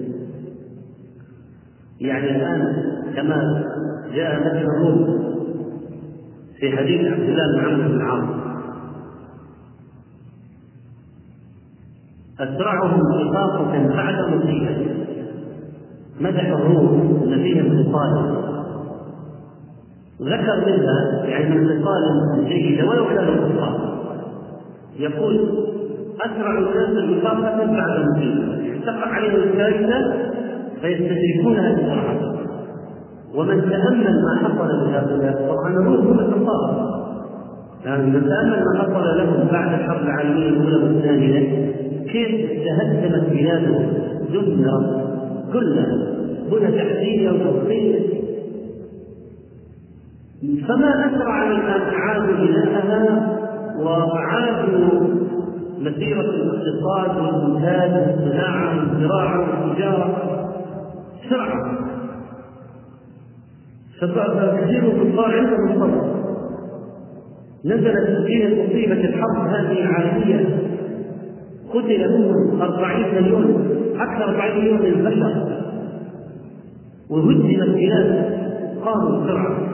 يعني الآن كما جاء مثل الروم في حديث عبد الله بن عمرو بن العاص. أسرعهم خطافة بعد مصيبة مدح الروم أن فيهم خصال ذكر منها يعني من خصال جيدة ولو كانوا خصال يقول أسرع الناس خطافة بعد مصيبة تقع عليهم الكارثة فيستدركونها بسرعة ومن تأمل ما حصل لهؤلاء طبعا الروم هم الخصال يعني من تأمل ما حصل لهم بعد الحرب العالمية الأولى والثانية كيف تهدمت بلادهم دمرت كلها؟ بنى تحتيه وتفصيل فما اسرع من ان عادوا بناءها وعادوا مسيرة الاقتصاد والانتاج والصناعة والزراعة والتجارة؟ بسرعة فكثير من الكفار عندهم الصبر نزلت فيه مصيبة الحرب هذه العالمية. قتل منهم أربعين مليون أكثر أربعين مليون من البشر. وهدمت بلاد قاموا بسرعة.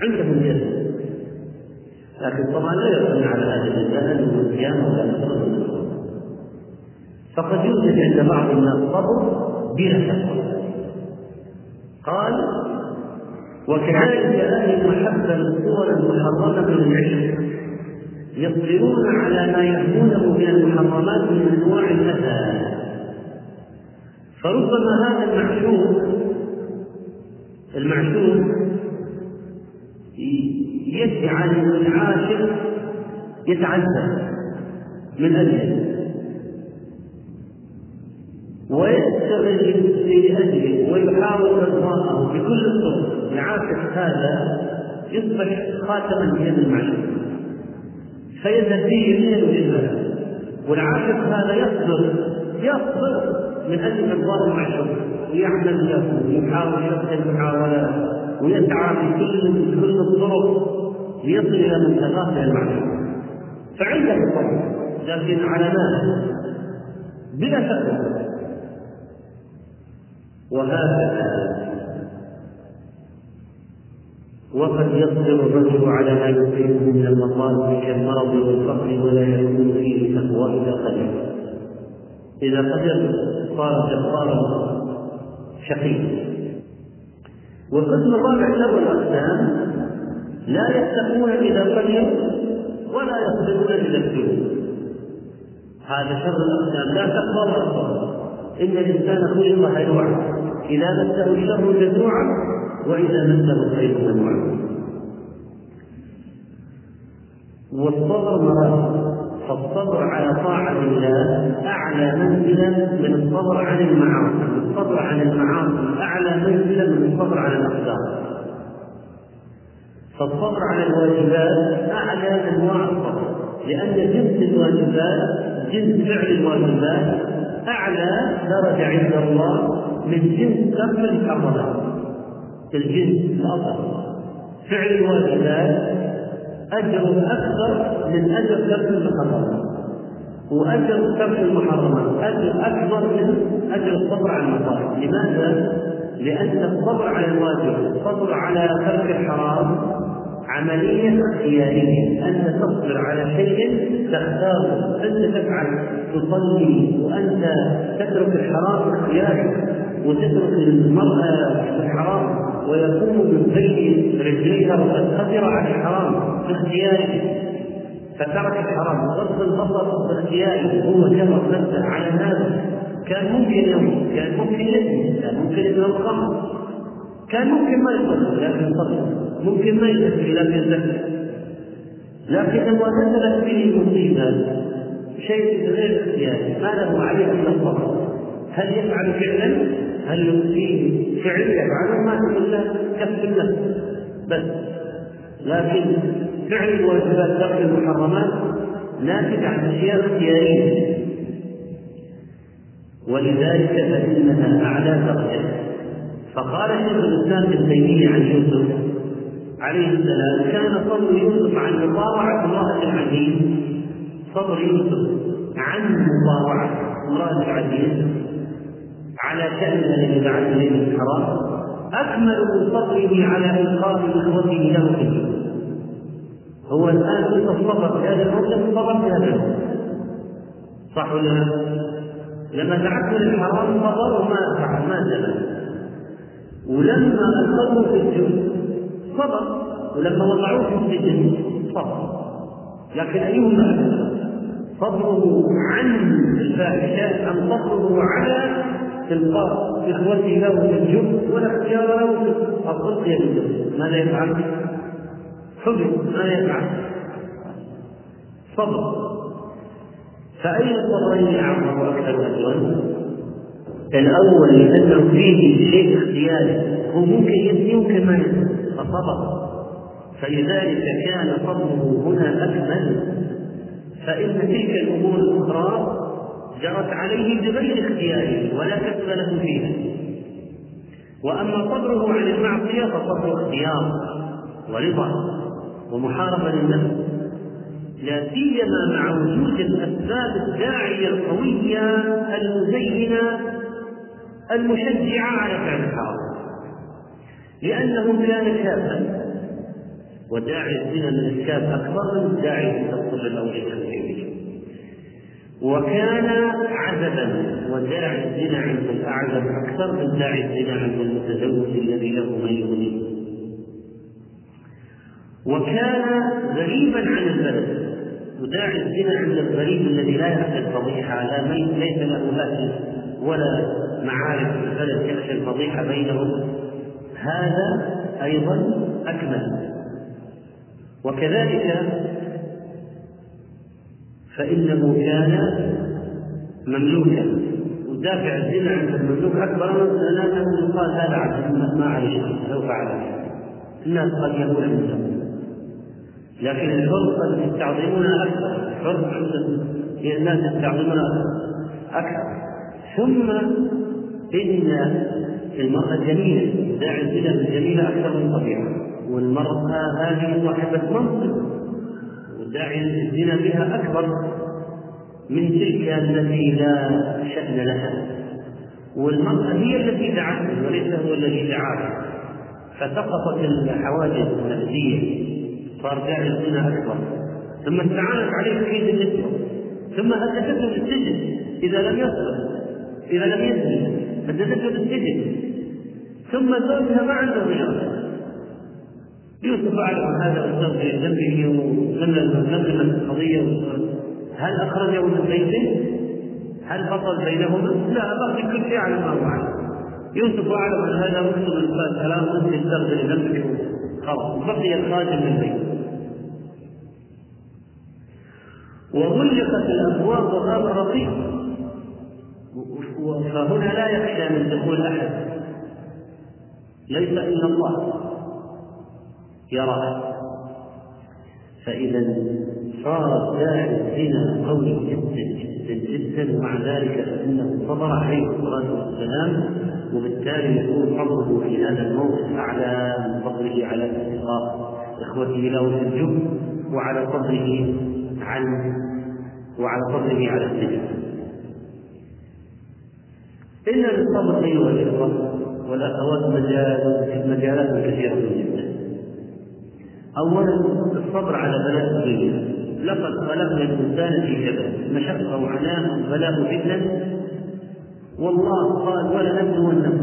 عندهم جد لكن طبعا لا يقبل على هذه الجهل والقيام ولا فقد يوجد عند بعض الناس صبر بلا شك قال وكذلك أهل المحبة للصور المحرمة من العشق يصبرون على ما يهمونه من المحرمات من أنواع الأذى فربما هذا المعشوق المعشوق يجعل العاشق يتعذب من أجله. ويستغل لأجله ويحاول إرضاءه بكل الطرق. العاشق هذا يصبح خاتما بيد المعشوق. فيذهب فيه يمينا وشمالا والعاشق هذا يصبر يصبر من أجل ارضاء المعشوق. ويعمل له ويحاول شتى المحاولات ويسعى بكل بكل الطرق. ليصل إلى منتهاه المعشوق فعنده الصبر لكن على مال بلا شك. وهكذا وقد يصبر الرجل على ما يصيبه من المصائب كالمرض والفقر ولا يكون فيه تقوى اذا قدر إذا قدر صار جبارا شقيا. والقسم الرابع شر الاقسام لا يتقون اذا قدروا ولا يصبرون اذا ابتلوا هذا شر الاقسام لا تقوى ولا صبر إن الإنسان خلق هلوعا إذا مسه الشر جزوعا وإذا مسه الخير منوعا والصبر مراتب فالصبر على طاعة الله أعلى منزلة من الصبر عن المعاصي، الصبر عن المعاصي أعلى منزلة من الصبر على الأقدار. فالصبر على الواجبات أعلى أنواع الصبر، لأن جنس الواجبات جنس فعل الواجبات أعلى درجة عند الله من جنس ترك المحرمات. في الجنس الأصل فعل الواجبات أجر أكثر من أجر ترك المحرمات وأجر ترك المحرمات أجر أكبر من أجر الصبر على المصائب لماذا؟ لأن الصبر على الواجب الصبر على ترك الحرام عملية اختيارية. أنت تصبر على شيء تختاره أنت تفعل تصلي وأنت تترك الحرام اختياري وتترك المرأة الحرام من بين رجليها وقد قدر على الحرام باختياره فترك الحرام غض البصر باختياره هو جبر نفسه على هذا كان ممكن يوم كان ممكن يزني كان ممكن يزني الخمر كان ممكن ما يصلي لكن صلى ممكن ما يزكي لكن زكى. لكن لما نزلت به مصيبه شيء غير اختياري ما له عليه إلا الصبر. هل يفعل فعلا؟ هل يؤتيه فعل؟ يفعله ما تقول له كف النفس بس. لكن فعل الواجبات ترك المحرمات ناتج عن أشياء اختيارية. ولذلك فإنها أعلى درجة. فقال شيخ الإسلام ابن تيمية عن يوسف عليه السلام كان صبر يوسف عن مطاوعة امرأة العزيز. صبر يوسف عن مطاوعة امرأة العزيز على شأن الذي بعث إليه الحرام. أكمل من صبره على إنقاذ إخوته له في هو الآن كنت الصبر في هذا الموقف صبر في هذا صح ولا لا؟ لما دعته للحرام صبر وما فعل ما زال ولما ألقوه في الجن صبر ولما وضعوه في السجن صبر لكن أيهما؟ صبره عن الفاحشة أم صبره على تلقاء إخوته له في الجب ولا اختيار له في الضبط بالجب ماذا يفعل؟ حبس ماذا يفعل؟ صبر فأي الصبرين أعظم وأكثر أجرا؟ الأول لأنه فيه شيء اختياري هو ممكن يبني يبني. فصبر. فلذلك كان صبره هنا أكمل. فإن تلك الأمور الأخرى جرت عليه بغير اختياره ولا كسب له فيها. وأما صبره عن المعصية فصبر اختيار ورضا ومحاربة للنفس. لا سيما مع وجود الأسباب الداعية القوية المزينة المشجعة على فعل الحرام لأنه كان شابا وداعي الزنا من الشاب أكبر من داعي الطفل أو التمثيل وكان عزبا وداعي الزنا عند الأعزب أكثر من داعي الزنا عند المتزوج الذي له من يغنيه. وكان غريبا عن البلد. وداعي الزنا عند الغريب الذي لا يخشى الفضيحة لا ليس له أهل ولا معارف في البلد يخشى الفضيحة بينهم. هذا أيضا أكمل. وكذلك فإنه كان مملوكا. ودافع الزنا عند المملوك أكبر من انه يقال هذا عبد ما عليه لو فعل الناس قد يقول عنده لكن الحر قد يستعظمونها أكثر. الحر عند الناس يستعظمونها أكثر. ثم إن المرأة جميله داعي الزنا الجميله أكثر من طبيعة. والمرأة هذه صاحبة منصب وداعي الزنا بها أكبر من تلك التي لا شأن لها. والمرأة هي التي دعته وليس هو الذي دعاها. فسقطت الحواجز النفسية صار داعي الزنا اكبر ثم استعانت عليه كيد النسوه ثم هددته بالسجن إذا لم يصل إذا لم يسلم هددته بالسجن ثم زوجها ما عنده غيره يوسف اعلم هذا واستغفر ذنبه ونمم القضية هل أخرجه من بيته؟ هل فصل بينهما؟ لا بقي كل شيء على ما هو عليه. يوسف أعلم أن هذا مسلم الفات كلام مسلم استغفر ذنبك خلاص بقي الخادم من البيت وغلقت الأبواب وغاب رقيب فهنا لا يخشى من دخول أحد. ليس إلا الله. يراه فإذا صار داعي الزنا قوي جدا جدا جدا ومع ذلك فإنه صبر عليه الصلاة والسلام وبالتالي يكون فضله في هذا الموقف أعلى من فضله على اصدقاء اخوته له في الجب وعلى فضله عن وعلى فضله على السجن. إن للصبر أيها الإخوة والأخوات مجال مجالات كثيرة جدا. أولا الصبر على بلاء الدنيا. لقد خلقنا الإنسان في كبد مشقة وعناء بلاء فتنة والله قال ولنبلونكم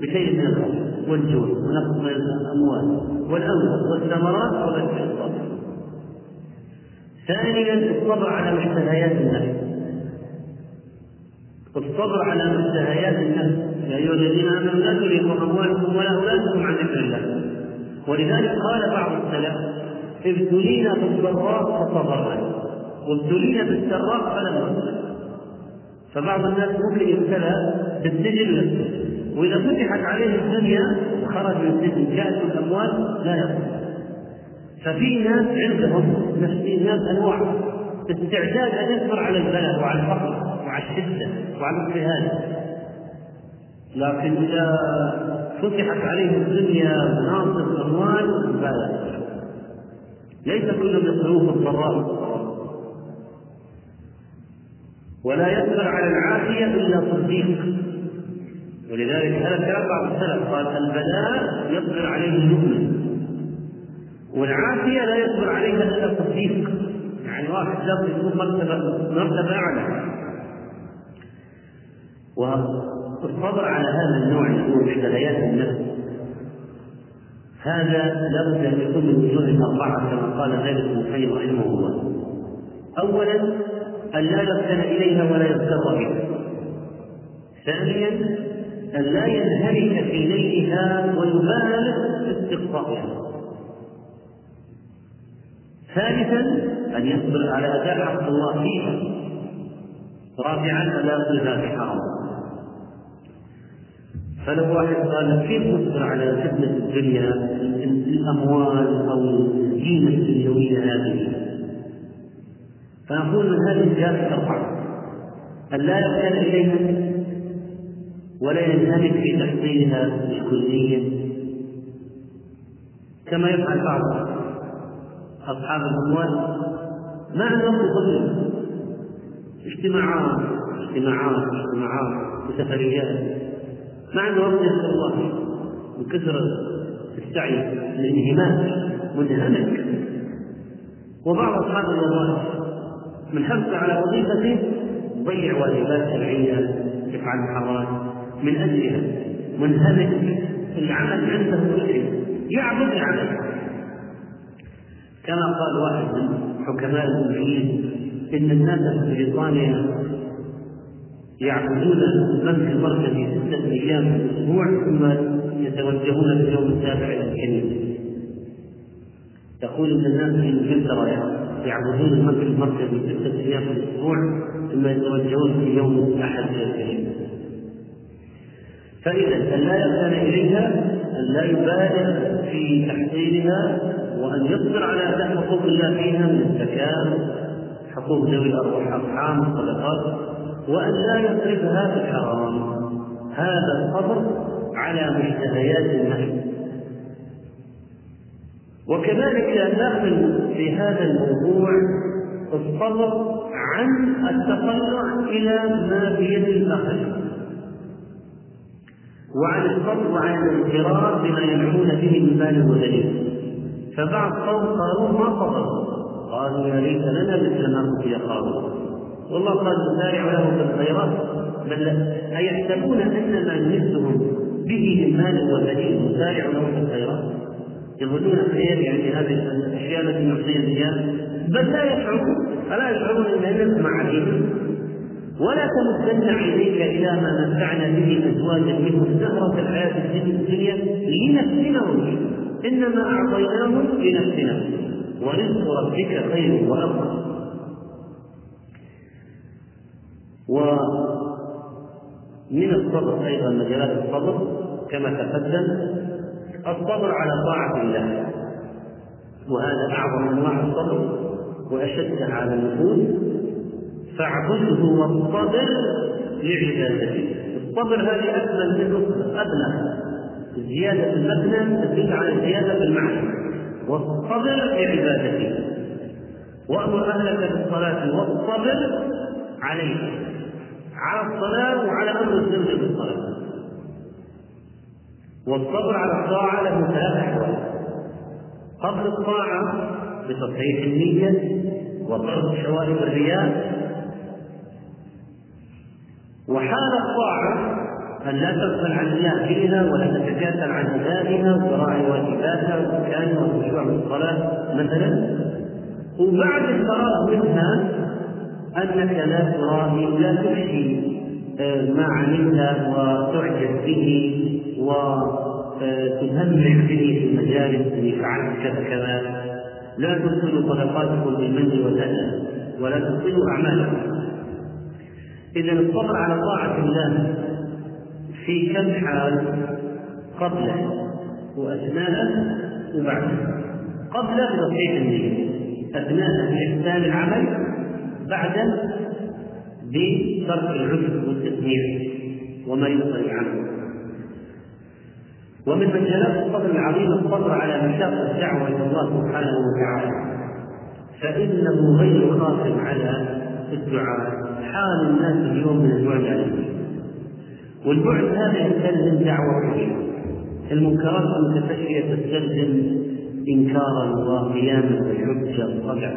بشيء من الخوف والجوع ونقص من الأموال والأنفس والثمرات وبشر الصبر ثانيا الصبر على مشتهيات النفس. الصبر على مشتهيات النفس. يا أيها الذين آمنوا لا تلهكم أموالكم ولا أولادكم عن ذكر الله. ولذلك قال بعض السلف ابتلينا بالضراء فصبرنا. وابتلينا بالسراء فلم نصبر. فبعض الناس ممكن يبتلى بالسجن نفسه. وإذا فتحت عليه الدنيا وخرج من السجن جاءت الأموال لا يصبر. ففي ناس عندهم نفسي ناس أنواع. استعداد أن يصبر على البلاء وعلى الفقر وعلى الشدة وعلى الاضطهاد. لكن إذا فتحت عليه الدنيا مناصب اموال لا ليس كل مصروف الضراء ولا يصبر على العافية إلا صديق. ولذلك هذا كلام بعض السلف قال البلاء يصبر عليه المؤمن. والعافية لا يصبر عليها إلا التصديق. يعني واحد لازم يكون مرتبة مرتبة أعلى. والصبر على هذا النوع من مشتهيات النفس. هذا لابد أن يكون من وجوه أربعة كما قال غير ابن القيم رحمه الله. أولا أن لا يركن إليها ولا يغتر بها. ثانيا أن لا ينهمك في ليلها ويبالغ في استقصائها ثالثا أن يصبر على أداء حق الله فيها. رابعا ألا يصلها في حرام. فلو واحد قال كيف نصبر على فتنة الدنيا الأموال أو القيمة الدنيوية هذه؟ فنقول من هذه الجهات أربعة أن لا يحتاج إليها ولا ينهمك في تحصيلها كليا كما يفعل بعض أصحاب الأموال ما وقت طويل اجتماعات اجتماعات اجتماعات وسفريات ما عندنا وقت يذكر الله. من كثر السعي الانهماك منهمك وبعض أصحاب الوظائف من حرص على وظيفته ضيع واجبات شرعية يفعل محرمات. من أجلها منهمك العمل عنده متعب يعبد العمل. كما قال واحد من حكماء المسلمين إن الناس في بريطانيا يعبدون المنزل المركزي ستة أيام في الأسبوع ثم يتوجهون في اليوم السابع إلى الكنيسة. يقول إن الناس في إنجلترا يعبدون المنزل المركزي ستة أيام في الأسبوع ثم يتوجهون في يوم الأحد إلى الكنيسة. فإذا أن لا يركن إليها أن لا يبالغ في تحصيلها وأن يصبر على أداء حقوق الله فيها من الزكاة حقوق ذوي الأرحام الصدقات وأن لا يصرفها في الحرام. هذا الصبر على مشتهيات النفس وكذلك داخل في هذا الموضوع الصبر عن التطلع إلى ما بيد الآخر وعن الصبر وعن الانفراد بما ينعمون به من مال ودليل. فبعض قوم قالوا ما صبروا قالوا يا ليت لنا مثل ما اوتي قارون والله قال نسارع له في الخيرات بل أيحسبون أن ما نمدهم به من مال وبنين نسارع له في الخيرات؟ يظنون الخير يعني هذه الأشياء التي نعطيها اياها بل لا يشعرون الا يشعرون ان نسمع عليهم ولا تمدن عينيك إلى ما متعنا به أزواجا منهم زهره الحياة الدنيا لنفتنهم إنما اعطيناهم لنفتنهم ورزق ربك خير وأبقى. ومن الصبر أيضا مجالات الصبر كما تقدم الصبر على طاعة الله. وهذا أعظم أنواع الصبر واشدها على النفوس. فاعبده واصطبر لعبادته. الصبر هذه اكمل من ابنى زيادة المبنى تدل على زيادة المعنى. واصطبر لعبادته وأمر أهلك بالصلاة واصطبر عليها على الصلاة وعلى أمر السر بالصلاة. والصبر على الطاعة له ثلاث أحوال. قبل الطاعة بتصحيح النية وطرد شوائب الرياء. وحال الطاعة أن لا تغفل عن فيها ولا تتكاسل عن أدائها وتراعي واجباتها ومكانها والخشوع الصلاة مثلا. وبعد الفراغ منها أنك لا تراهي لا تحشي آه، ما عملت وتعجب به وتهمع به في المجالس اني فعلت كذا كذا. لا تبطلوا صدقاتكم بالمن والأذى ولا تبطلوا أعمالكم. إذا الصبر على طاعة الله في كم حال قبله وأثناءه وبعده قبل تصحيح النية أثناء إحسان العمل بعد بترك العجب والتسميع وما ينصرف عنه ومن مجالات الصبر العظيم الصبر على مشاق الدعوة إلى الله سبحانه وتعالى فإنه غير خاف على الدعاء حال الناس اليوم من عن والبعد هذا يستلزم دعوة المنكرات المتفشية تستلزم إنكارا وقياما بالحجة الطبع.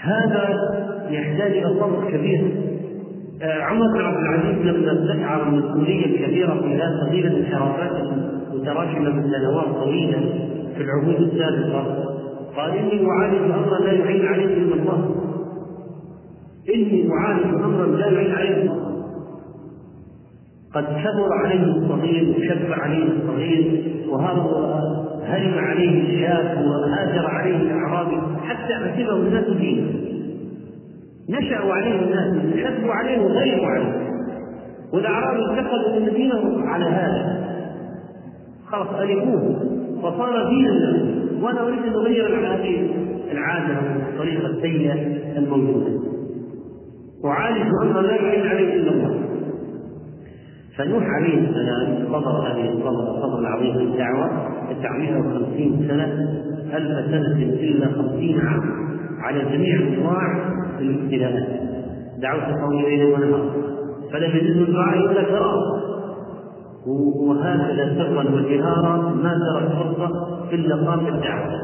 هذا يحتاج إلى صبر كبير. آه، عمر بن عبد العزيز لما استشعر المسؤولية الكبيرة في ذات قبيله الانحرافات متراكمه من سنوات طويلة في العهود السابقة قال إني أعالج أمرا لا يعين عليه إلا الله. إني أعالج أمرا لا يعين عليه الله. قد كبر عليه الصغير وشب عليه الصغير وهرم عليه الشاب وهاجر عليه الأعرابي حتى حسبه الناس دينا. نشأوا عليه الناس شبوا عليه وغيروا عليه. والاعراب انتقلوا من دينهم على هذا. خلاص ألفوه وصار دينا له. وأنا أريد أن أغير هذه العادة والطريقة السيئة الموجودة. أعالج امرا لا يعين عليه إلا الله. فنوح عليه السلام صبر هذه الصبر الصبر العظيم في الدعوة بتاع 150 سنة ألف سنة إلا خمسين عاما على جميع أنواع الابتلاءات. دعوت قومي ليلا ونهارا فلم يزدوا الدعاء إلا فرارا. وهكذا سرا وجهارا ما ترك فرصة إلا قام بالدعوة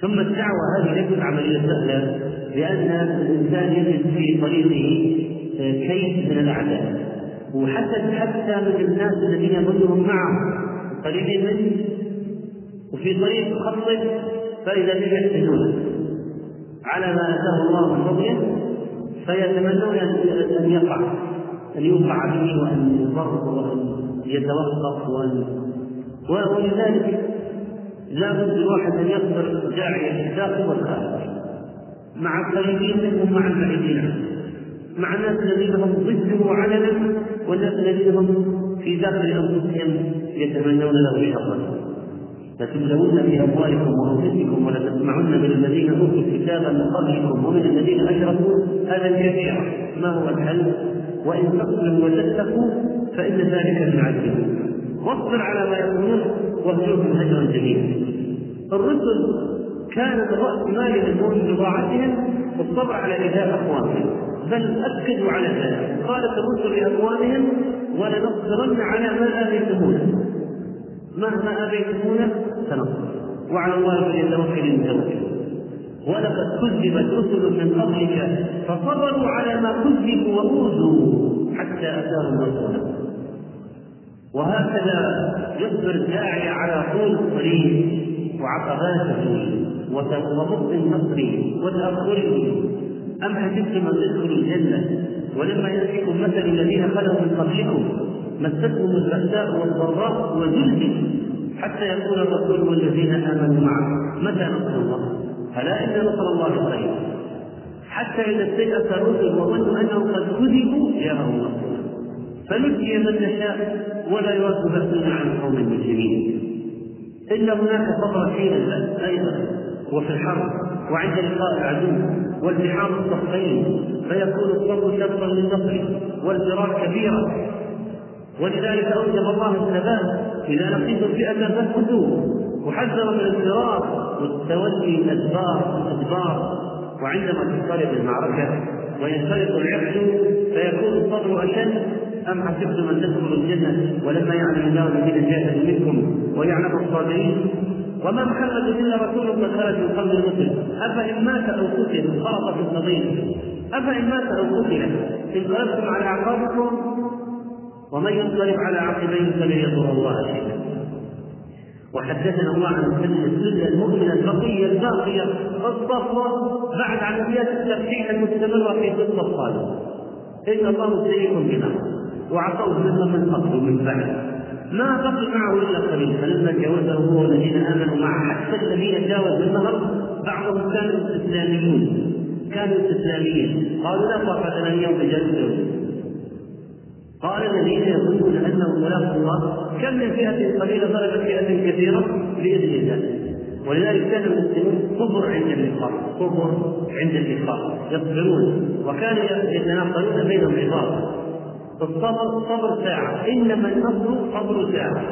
ثم الدعوة هذه ليست عملية سهلة لأن الإنسان يجد في طريقه كيد من الأعداء. وحسد حتى من الناس الذين يظنهم معه. قريبين منه وفي طريق خطه فإذا بهم يحسدونه على ما آتاه الله من فضله فيتمنون أن يقع أن يوقع به وأن يضر وأن يتوقف وأن ولذلك لا بد الواحد أن يصبر داعية الداخل والخارج مع القريبين منهم مع البعيدين. عنه مع الناس الذين هم ضده علنا والناس الذين هم في داخل أنفسهم يتمنون له شرا لتبلون في أموالكم وأنفسكم ولتسمعن من الذين أوتوا الكتاب من قبلكم ومن الذين أشركوا اذى كثيرا ما هو الحل؟ وإن تصبروا وتتقوا فإن ذلك من عزم واصبر على ما يقولون واهجرهم هجرا جميلا. الرسل كان من رأس مالهم ومن بضاعتهم الصبر على إيذاء أخوانهم. بل اكدوا على ذلك. قالت الرسل لاقوامهم ولنصبرن على ما اذيتمونا مهما اذيتمونا سنصبر. وعلى الله فليتوكل المتوكل. ولقد كذبت رسل من قبلك فصبروا على ما كذبوا وأوذوا حتى أتاهم نصرنا وهكذا يصبر الداعي على طول الطريق وعقباته وبطء النصر وتأخره. أم حسبتم أن تدخلوا الجنة؟ ولما يأتيكم مثل الذين خلوا من قبلكم مستهم البأساء والضراء وزلزلوا حتى يقول الرسول والذين آمنوا معه متى نصر الله؟ ألا إن نصر الله قريب حتى إذا استيأس الرسل وظنوا أنهم قد كذبوا جاءهم نصرنا فنجي من نشاء ولا يرد بأسنا عن قوم المسلمين إن هناك صبر حين أيضا. وفي الحرب وعند لقاء العدو والتحام الصفين فيكون الصبر شرطا للنصر والفرار كبيرا. ولذلك أوجب الله الثبات إذا لقيتم فئه فاثبتوا وحذر من الفرار والتولي الأدبار الأدبار. وعندما تنطلق المعركة وينفرط العقد فيكون الصبر أشد. أم حسبتم أن تدخلوا الجنة ولما يعلم الله الذين جاهدوا منكم ويعلم الصابرين؟ وما محمد إلا رسول قد خرج من قبل الرسل أفإن مات أو قتل فرط في الفضيله أفإن مات أو قتل انقلبتم على أعقابكم ومن ينقلب على عقبيه فلن يضر الله شيئا. وحدثنا الله عن السنة السنة المؤمنه البقيه الباقية الصفوة بعد عمليات التفتيح المستمره في قصة الصالح إن الله سيء بنا وعصوه ممن من قبل ومن بعد. ما بقي معه إلا قليل. فلما جاوزه هو والذين آمنوا معه حتى الذين جاوزوا النهر بعضهم كانوا استسلاميين كانوا استسلاميين قالوا لا طاقة لنا اليوم بجانب قال الذين يظنون انهم ملاقوا الله كم من فئة قليلة غلبت فئة كثيرة بإذن الله. ولذلك كان المسلمون صبر عند اللقاء صبر عند اللقاء يصبرون. وكانوا يتناقلون بينهم عظام الصبر صبر ساعة. إنما النصر صبر ساعة.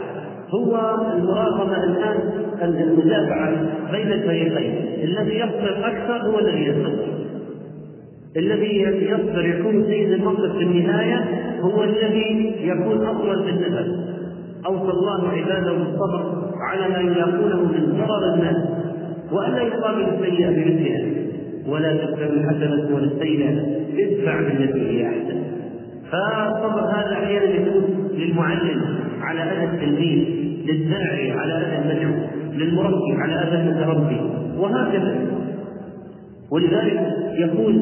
هو المراقبة الآن المدافعة بين الفريقين. الذي يصبر أكثر هو الذي يصبر. الذي يصبر يكون سيد الموقف في النهاية هو الذي يكون أطول في النفس. أوصى الله عباده بالصبر على ما يلاقونه من ضرر الناس. وألا يقابل السيئة بمثلها. ولا تستوي الحسنة ولا السيئة ادفع بالتي هي أحسن. فالصبر هذا أحيانا يكون للمعلم على اذى التلميذ للداعي على اذى المدعو للمربي على اذى المتربي وهكذا. ولذلك يقول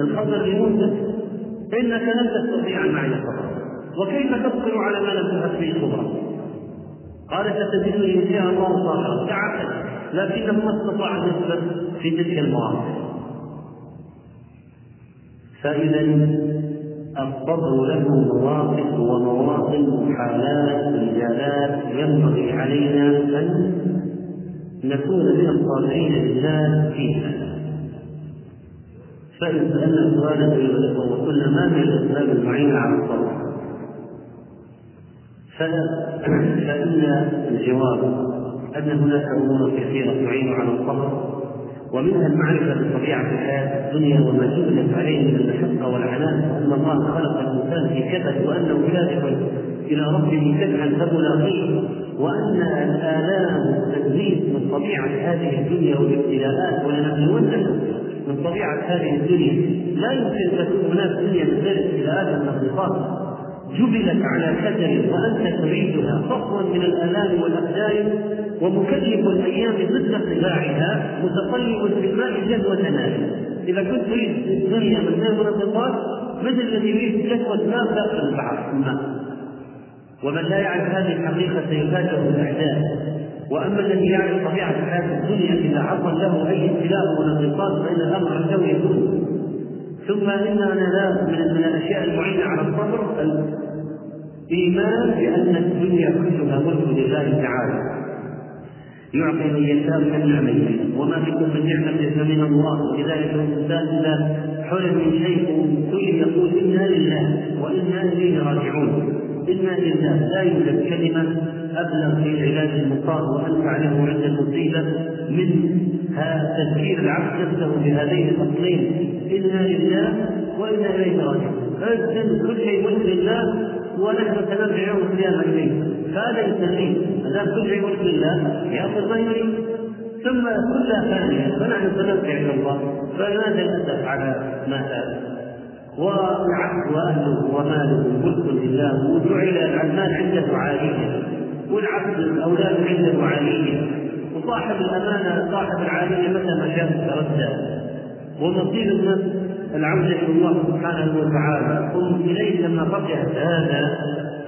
الخضر لموسى إنك لن تستطيع معي صبرا وكيف تصبر على ما لم تحس به صبرا قال ستجدني إن شاء الله صابرا تعهد لكنه ما استطاع أن يصبر في تلك المواقف. فإذا الصبر له مواقف ومواطن وحالات رجالات ينبغي علينا أن نكون من الصالحين لله فيها فإن سألنا سؤالا أيها الإخوة وقلنا ما هي الأسباب المعينة على الصبر؟ فإن الجواب أن هناك أمور كثيرة تعين على الصبر ومنها المعرفة بطبيعة الحياة الدنيا وما جبلت عليه من المشقة والعناء وأن الله خلق الإنسان في كبد وأنه كادح إلى ربه كدحا فملاقيه وأن الآلام والتدليس من طبيعة هذه الدنيا والابتلاءات ولنبلونكم من طبيعة هذه الدنيا. لا يمكن أن تكون هناك دنيا من غير ابتلاءات والنقصات جبلت على كدر وأنت تريدها صفوا من الآلام والأقدار ومكلف الأيام ضد خداعها متقلب في الماء جدوى نار إذا كنت تريد الدنيا من غير منقطات مثل الذي يريد جدوى ماء داخل البحر الماء. ومن لا يعرف هذه الحقيقة سيفاجأ بالاعداء وأما الذي يعرف طبيعة حياه الدنيا إذا حصل له أي ابتلاء ونقصات فإن الأمر عنده يكون ثم اننا لا من الأشياء المعينة على الصبر الإيمان بأن الدنيا كلها ملك لله تعالى. يعطي من يشاء من نعمته وما بكم من نعمة فمن الله. ولذلك الإنسان إذا حرم من شيء كل يقول إنا لله وإنا إليه راجعون. إنا لله. لا يوجد كلمة أبلغ في علاج المصاب وأنفع له عند المصيبة من تذكير العبد نفسه بهذين الأصلين. إنا لله وإنا إليه راجعون. كل شيء ملك لله ونحن سنرجع يوم القيامة إليه. فهذا يسميه ما كل شيء ملك لله يأخذ ما يريد ثم كلها ثانية فنحن سنرجع إلى الله. فلماذا الأسف على ما فات والعبد وأهله وماله ملك لله. وجعل المال عنده عاليه والعبد الأولاد عنده عاليه وصاحب الأمانة صاحب العاليه متى ما شاء تردى ومصير النفس العودة إلى الله سبحانه وتعالى ثم إليه لما رجعت هذا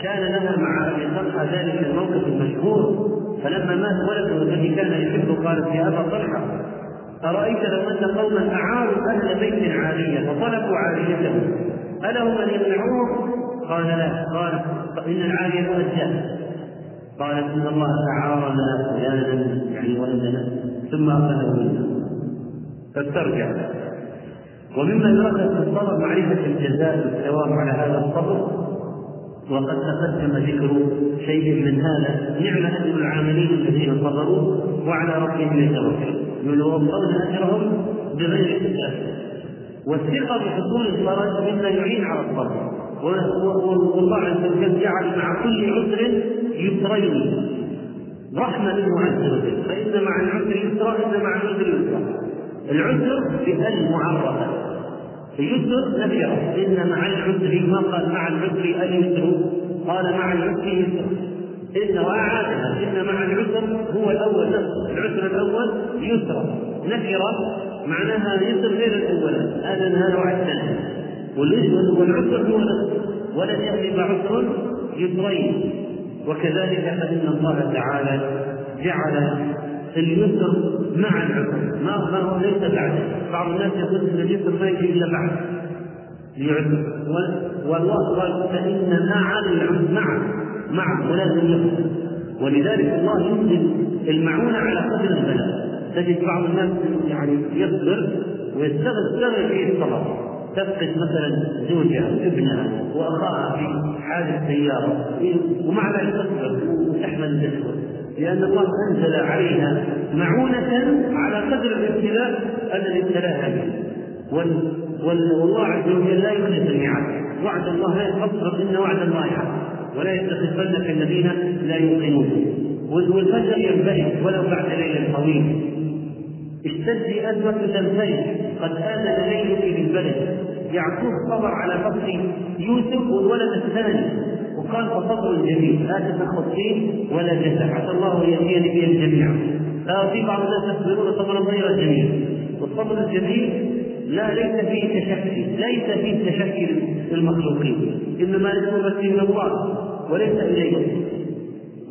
كان لها مع أبي طلحة ذلك الموقف المشهور فلما مات ولده الذي كان يحبه قالت يا أبا طلحة أرأيت لو أن قوما أعاروا أهل بيت عالية وطلبوا عاليتهم ألهم أن يمنعوه؟ قال لا. قال إن العالية مؤجلة قالت إن الله أعارنا فلانا يعني ولدنا ثم أخذه منا فاسترجع. ومما يؤخذ في الصبر معرفة الجزاء والثواب على هذا الصبر وقد تقدم ذكر شيء من هذا نعم اجر العاملين الذين صبروا وعلى ربهم يتوكلون. يوفون أجرهم بغير حساب. والثقة بحصول الفرج مما يعين على الصبر. والله عز وجل جعل مع كل عسر يسرين. رحمة منه عز وجل. فإن مع العسر يسرا إن مع العسر يسرا العسر بهل معرفة. يسر نكره إن مع العسر ما قال مع العسر اليسر قال مع العسر يسر إن وأعادها إن مع العسر هو الأول نفسه. العسر الأول يسرا نكرة معناها يسر غير الأول. هذا هذا وعد ثاني. والعسر هو نفسه. ولن يأتي بعسر يسرين وكذلك فإن الله تعالى جعل اليسر مع العسر ما هو ليس بعده بعض الناس يقول إن اليسر ما يجي إلا بعد. ليعسر والله قال فإن مع العسر مع مع ولازم يسر ولذلك الله ينزل المعونة على قدر البلاء. تجد بعض الناس يعني يصبر ويستغل فيه الصبر. تفقد مثلا زوجها وابنها وأخاها في حادث سيارة. ومع ذلك تصبر وتحمل الدشوه لأن الله أنزل عليها معونة على قدر الابتلاء الذي ابتلاها به والله عز وجل لا يخلف الميعاد. وعد الله لا يتقصر إن وعد الله حق. ولا يتخذنك الذين لا يوقنون. والفجر ينبهر ولو بعد ليل طويل. اشتد أزمة تنفرج قد آذن ليلك بالبلد يعقوب صبر على فقد يوسف والولد الثاني. وقال فصبر جميل لا تتخطين ولا جزع عسى الله أن يأتيني بهم جميعا في بعض الناس يصبرون صبرا غير جميل والصبر الجميل لا ليس فيه تشكي ليس فيه تشكي للمخلوقين. إنما التوبه من الله وليس إليه.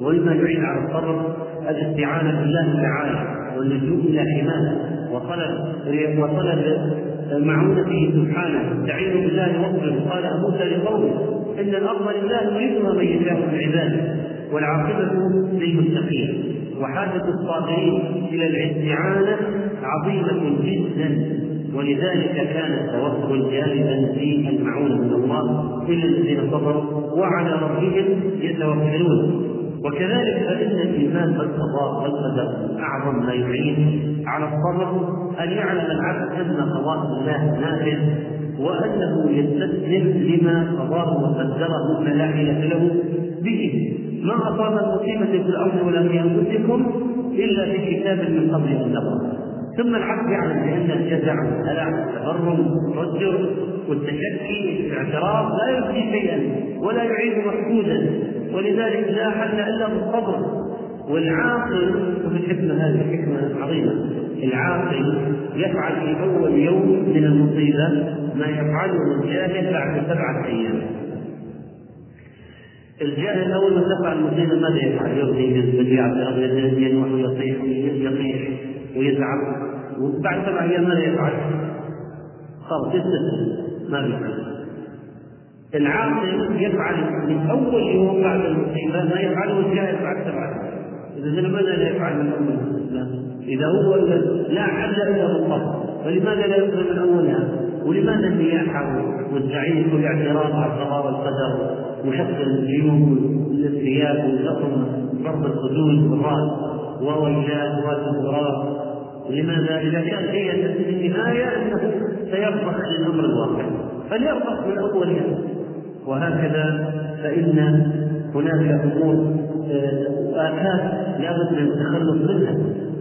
ومما يعين على الصبر الاستعانة بالله تعالى واللجوء إلى حماه وطلب وطلب معونته سبحانه استعينوا بالله واصبروا قال موسى لقومه أن الأرض لله يريدها من يشاء من عباده والعاقبة للمتقين وحاجة الصابرين إلى الاستعانة عظيمة جدا. ولذلك كان التوكل جانبا في المعونة من الله الا الذين صبروا وعلى ربهم يتوكلون. وكذلك فإن الإيمان بالقضاء والقدر أعظم ما يعين على الصبر أن يعلم العبد أن قضاء الله نافذ وأنه يستسلم لما قضاه وقدره فلا حيلة له به. ما أصاب المصيبة في الأرض ولا في أنفسكم إلا في كتاب من قبل نقرأ ثم العبد يعلم بأن الجزع والهلع والتبرم والتوجر والتشكي والاعتراض لا يبدي شيئا ولا يعيد مفقودا ولذلك لا حل إلا بالصبر. والعاقل وفي الحكمة هذه حكمة عظيمة. العاقل يفعل في أول يوم من المصيبة ما يفعله الجاهل بعد سبعة أيام. الجاهل أول ما تقع المصيبة ماذا يفعل؟ يغني بالبديعة الأرض ينوح ويصيح ويطيح ويتعب. وبعد سبع أيام ماذا يفعل؟ خلاص يستسلم. ما بيفعل العاقل يفعل من أول يوم بعد المصيبة ما يفعله الجاهل بعد سبعة إذا لماذا لا يفعل من أول؟ إذا هو لا حل إلا بالصبر فلماذا لا يصبر من اولها؟ ولماذا النياحة والزعيم والاعتراض على القضاء والقدر وشق الجيوب والثياب واللطم ضرب الخدود والرأس وويلات وسفرات لماذا؟ إذا كان هي في النهاية أنه سيرضخ للأمر الواقع. فليرضخ من أولها. وهكذا فإن هناك أمور آه، آفات لابد من التخلص منها.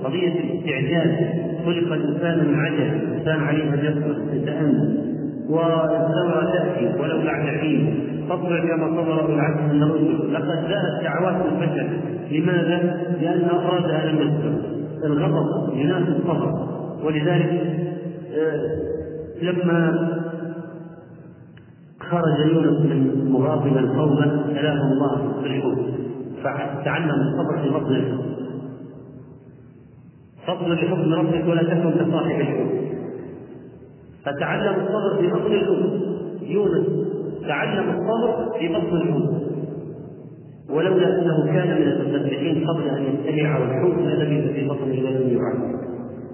قضية الاستعجال. خلق الإنسان من عجل. الإنسان عليه أن يتأمل والثمرة تأتي ولو بعد حين. فاصبر كما صبر العزم من الرسل. لقد جاءت دعوات الفشل لماذا؟ لأن أراد أن يصبر. الغضب ينافي الصبر ولذلك آه، لما خرج يونس من مغاضبا قوما سلام الله في الحوت. فتعلم الصبر في بطن الحوت فاصبر لحكم ربك ولا تكن كصاحب الحوت. فتعلم الصبر في بطن الحوت. يونس تعلم الصبر في بطن الحوت. ولولا أنه كان من المسبحين قبل أن ينتهي على الحوت للبث في بطنه ولم يعد.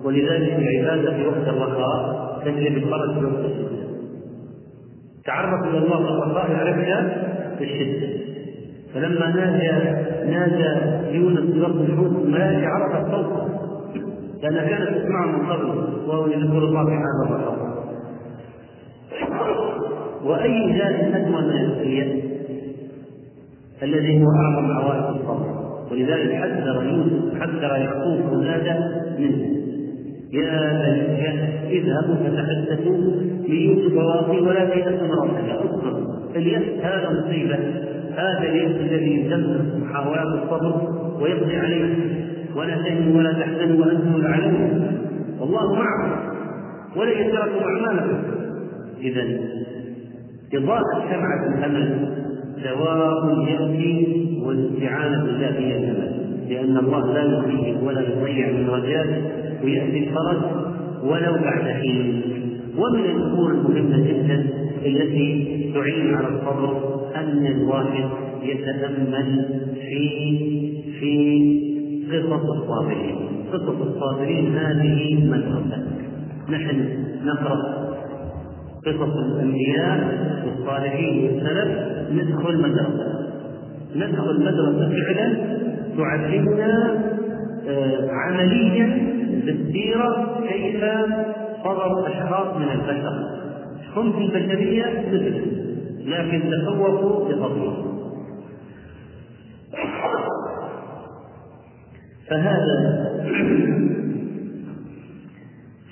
ولذلك العبادة في وقت الرخاء تجلب الفرج في وقت الشده تعرف إلى الله في الرخاء يعرفك في الشدة. فلما نادى نادى يونس في وقت الحوت الملائكه عرفت صوته لانها كانت تسمعه من قبل وهو يذكر الله في هذا الرخاء وأي ذات ادمى من اليأس الذي هو أعظم عوائق الصبر ولذلك حذر يوسف حذر يعقوب أولاده منه. يا بني اذهبوا فتحدثوا ليوسف وأخيه ولا تيأسوا روحه أصبر اليأس هذا مصيبة. هذا اليأس الذي يدمر محاولات الصبر ويقضي عليه. ولا تهنوا ولا تحزنوا وأنتم الأعلون. والله معكم. ولن يتركوا أعمالكم. اذا اضاءه شمعه الامل دواء يأتي والاستعانة بالله هي الأمل لأن الله لا يخيب ولا يضيع من رجاء ويأتي الفرج ولو بعد حين. ومن الأمور المهمة جدا التي تعين على الصبر أن الواحد يتأمل في في قصص الصابرين. قصص الصابرين هذه مدرسة. نحن نقرأ قصص الأنبياء والصالحين والسلف ندخل مدرسة. ندخل مدرسة فعلا تعلمنا آه، عمليا بالسيرة كيف صبر أشخاص من البشر. هم في البشرية مثل لكن تفوقوا بفضلهم فهذا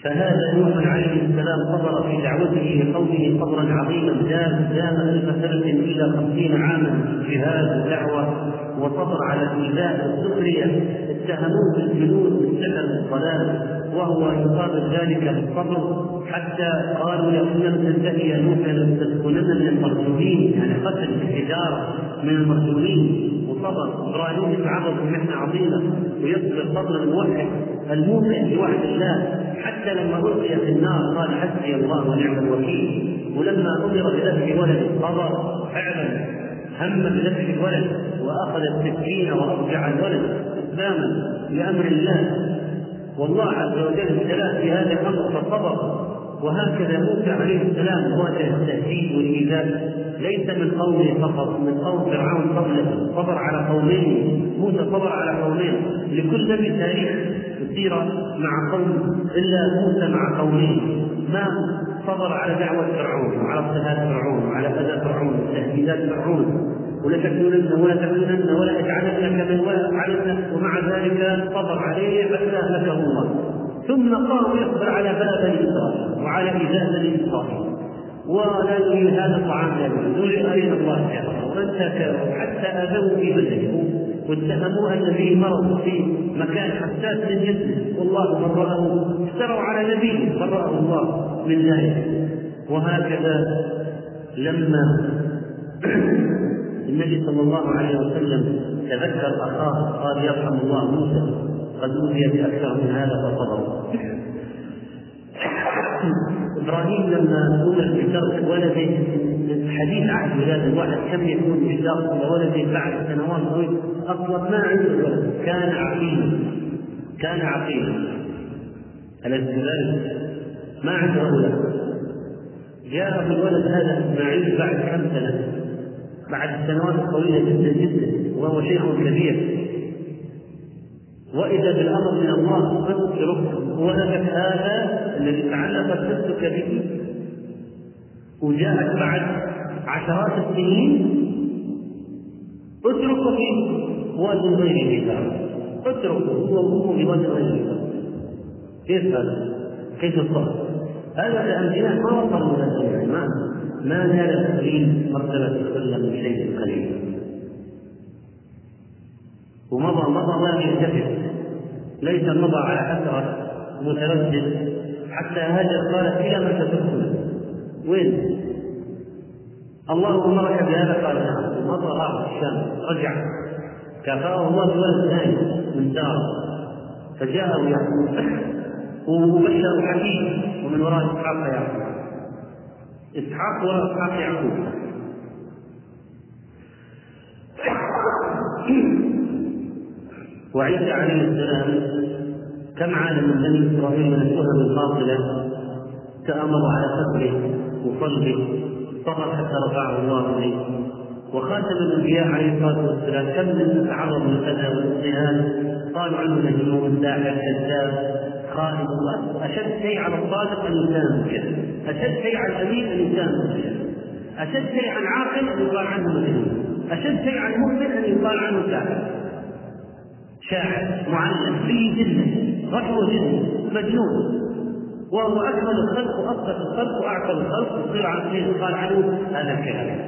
فهذا نوح عليه السلام صبر في دعوته لقومه صبرا عظيما دام دام ألف سنة الا خمسين عاما جهاد ودعوة وصبر على الإيذاء والسخرية اتهموه بالجنود بالسحر والضلال وهو يقابل ذلك بالصبر حتى قالوا لئن لم تنتهي يا نوح لتكونن من المرجومين يعني قتل الحجاره من المرجومين. وصبر إبراهيم يتعرض لمحنة عظيمة ويصبر صبر الموحد الموحد بوعد الله. حتى لما ألقي في النار قال حسبي الله ونعم الوكيل. ولما أمر بذبح ولد صبر فعلا هم بذبح الولد وأخذ السكين وأرجع الولد اسلاما بامر الله. والله عز وجل ابتلاه في هذا الأمر فصبر. وهكذا موسى عليه السلام واجه التهديد والإيذاء ليس من قومه فقط من قوم فرعون قبله. صبر على قومين. موسى صبر على قومين. لكل نبي تاريخ السيره مع قوم إلا موسى مع قومين. ما صبر على دعوة فرعون وعلى اضطهاد فرعون وعلى أذى فرعون وتهديدات فرعون. ولتكونن ولا تكونن ولا يجعلنك من ولا ومع ذلك صبر عليه حتى اهلكه الله. ثم قام يصبر على باب اسرائيل وعلى ايذاء بني اسرائيل ولا يريد هذا الطعام لا يريد ارنا الله شهره وانتهكوا حتى اذوا في بدنه واتهموا أن فيه مرض في مكان حساس من جسمه. والله برأه افتروا على نبيه. برأه الله من ذلك. وهكذا لما النبي صلى الله عليه وسلم تذكر أخاه قال يرحم الله موسى. قد أوذي بأكثر من هذا فصبروا إبراهيم لما أمر بترك ولده حديث عهد ولادة الواحد كم يكون مشتاق إلى ولده بعد سنوات طويلة أصلا ما عنده ولد كان عقيما كان عقيما أليس كذلك؟ ما عنده أولاد جاء الولد هذا إسماعيل بعد كم سنة؟ بعد السنوات الطويلة جدا جدا وهو شيخ كبير. وإذا بالأمر من الله فاترك ولدك هذا الذي تعلقت نفسك به. وجاءك بعد عشرات السنين اتركه في واد غير كتاب اتركه هو في واد غير كيف هذا؟ كيف الصبر؟ هذا الأنبياء ما وصلوا يعني ما ما زال التقليد مرتبة السلم من شيء قليل. ومضى مضى ما يلتفت ليس مضى على حسرة متردد. حتى هاجر قالت إلى من تتركنا؟ وين؟ الله أمرك بهذا قال نعم. مضى راح الشام رجع. كافاه الله بولد ثاني من دار. فجاءه يعقوب. وبشر حكيم ومن وراء إسحاق يعقوب. إسحاق وراء اسحاق يعقوب. وعيسى عليه السلام. كم عاد من بني إسرائيل من التهم الباطلة تامروا على قتله وصلبه صبر حتى رفعه الله اليه وخاتم الأنبياء عليه الصلاة والسلام كم من تعرض للأذى والاضطهاد قالوا عنه مجنون ساحر كذاب خائن أشد شيء على الصادق أن يتهم كذا أشد شيء على الأمين أن يتهم كذا أشد شيء على العاقل أن يقال عنه مجنون. أشد شيء على المؤمن أن يقال عنه ساحر شاعر معلم به جدا رجل جدا مجنون. وهو أكمل الخلق وأصدق الخلق وأعقل الخلق. يصير عن شيء قال عنه هذا الكلام.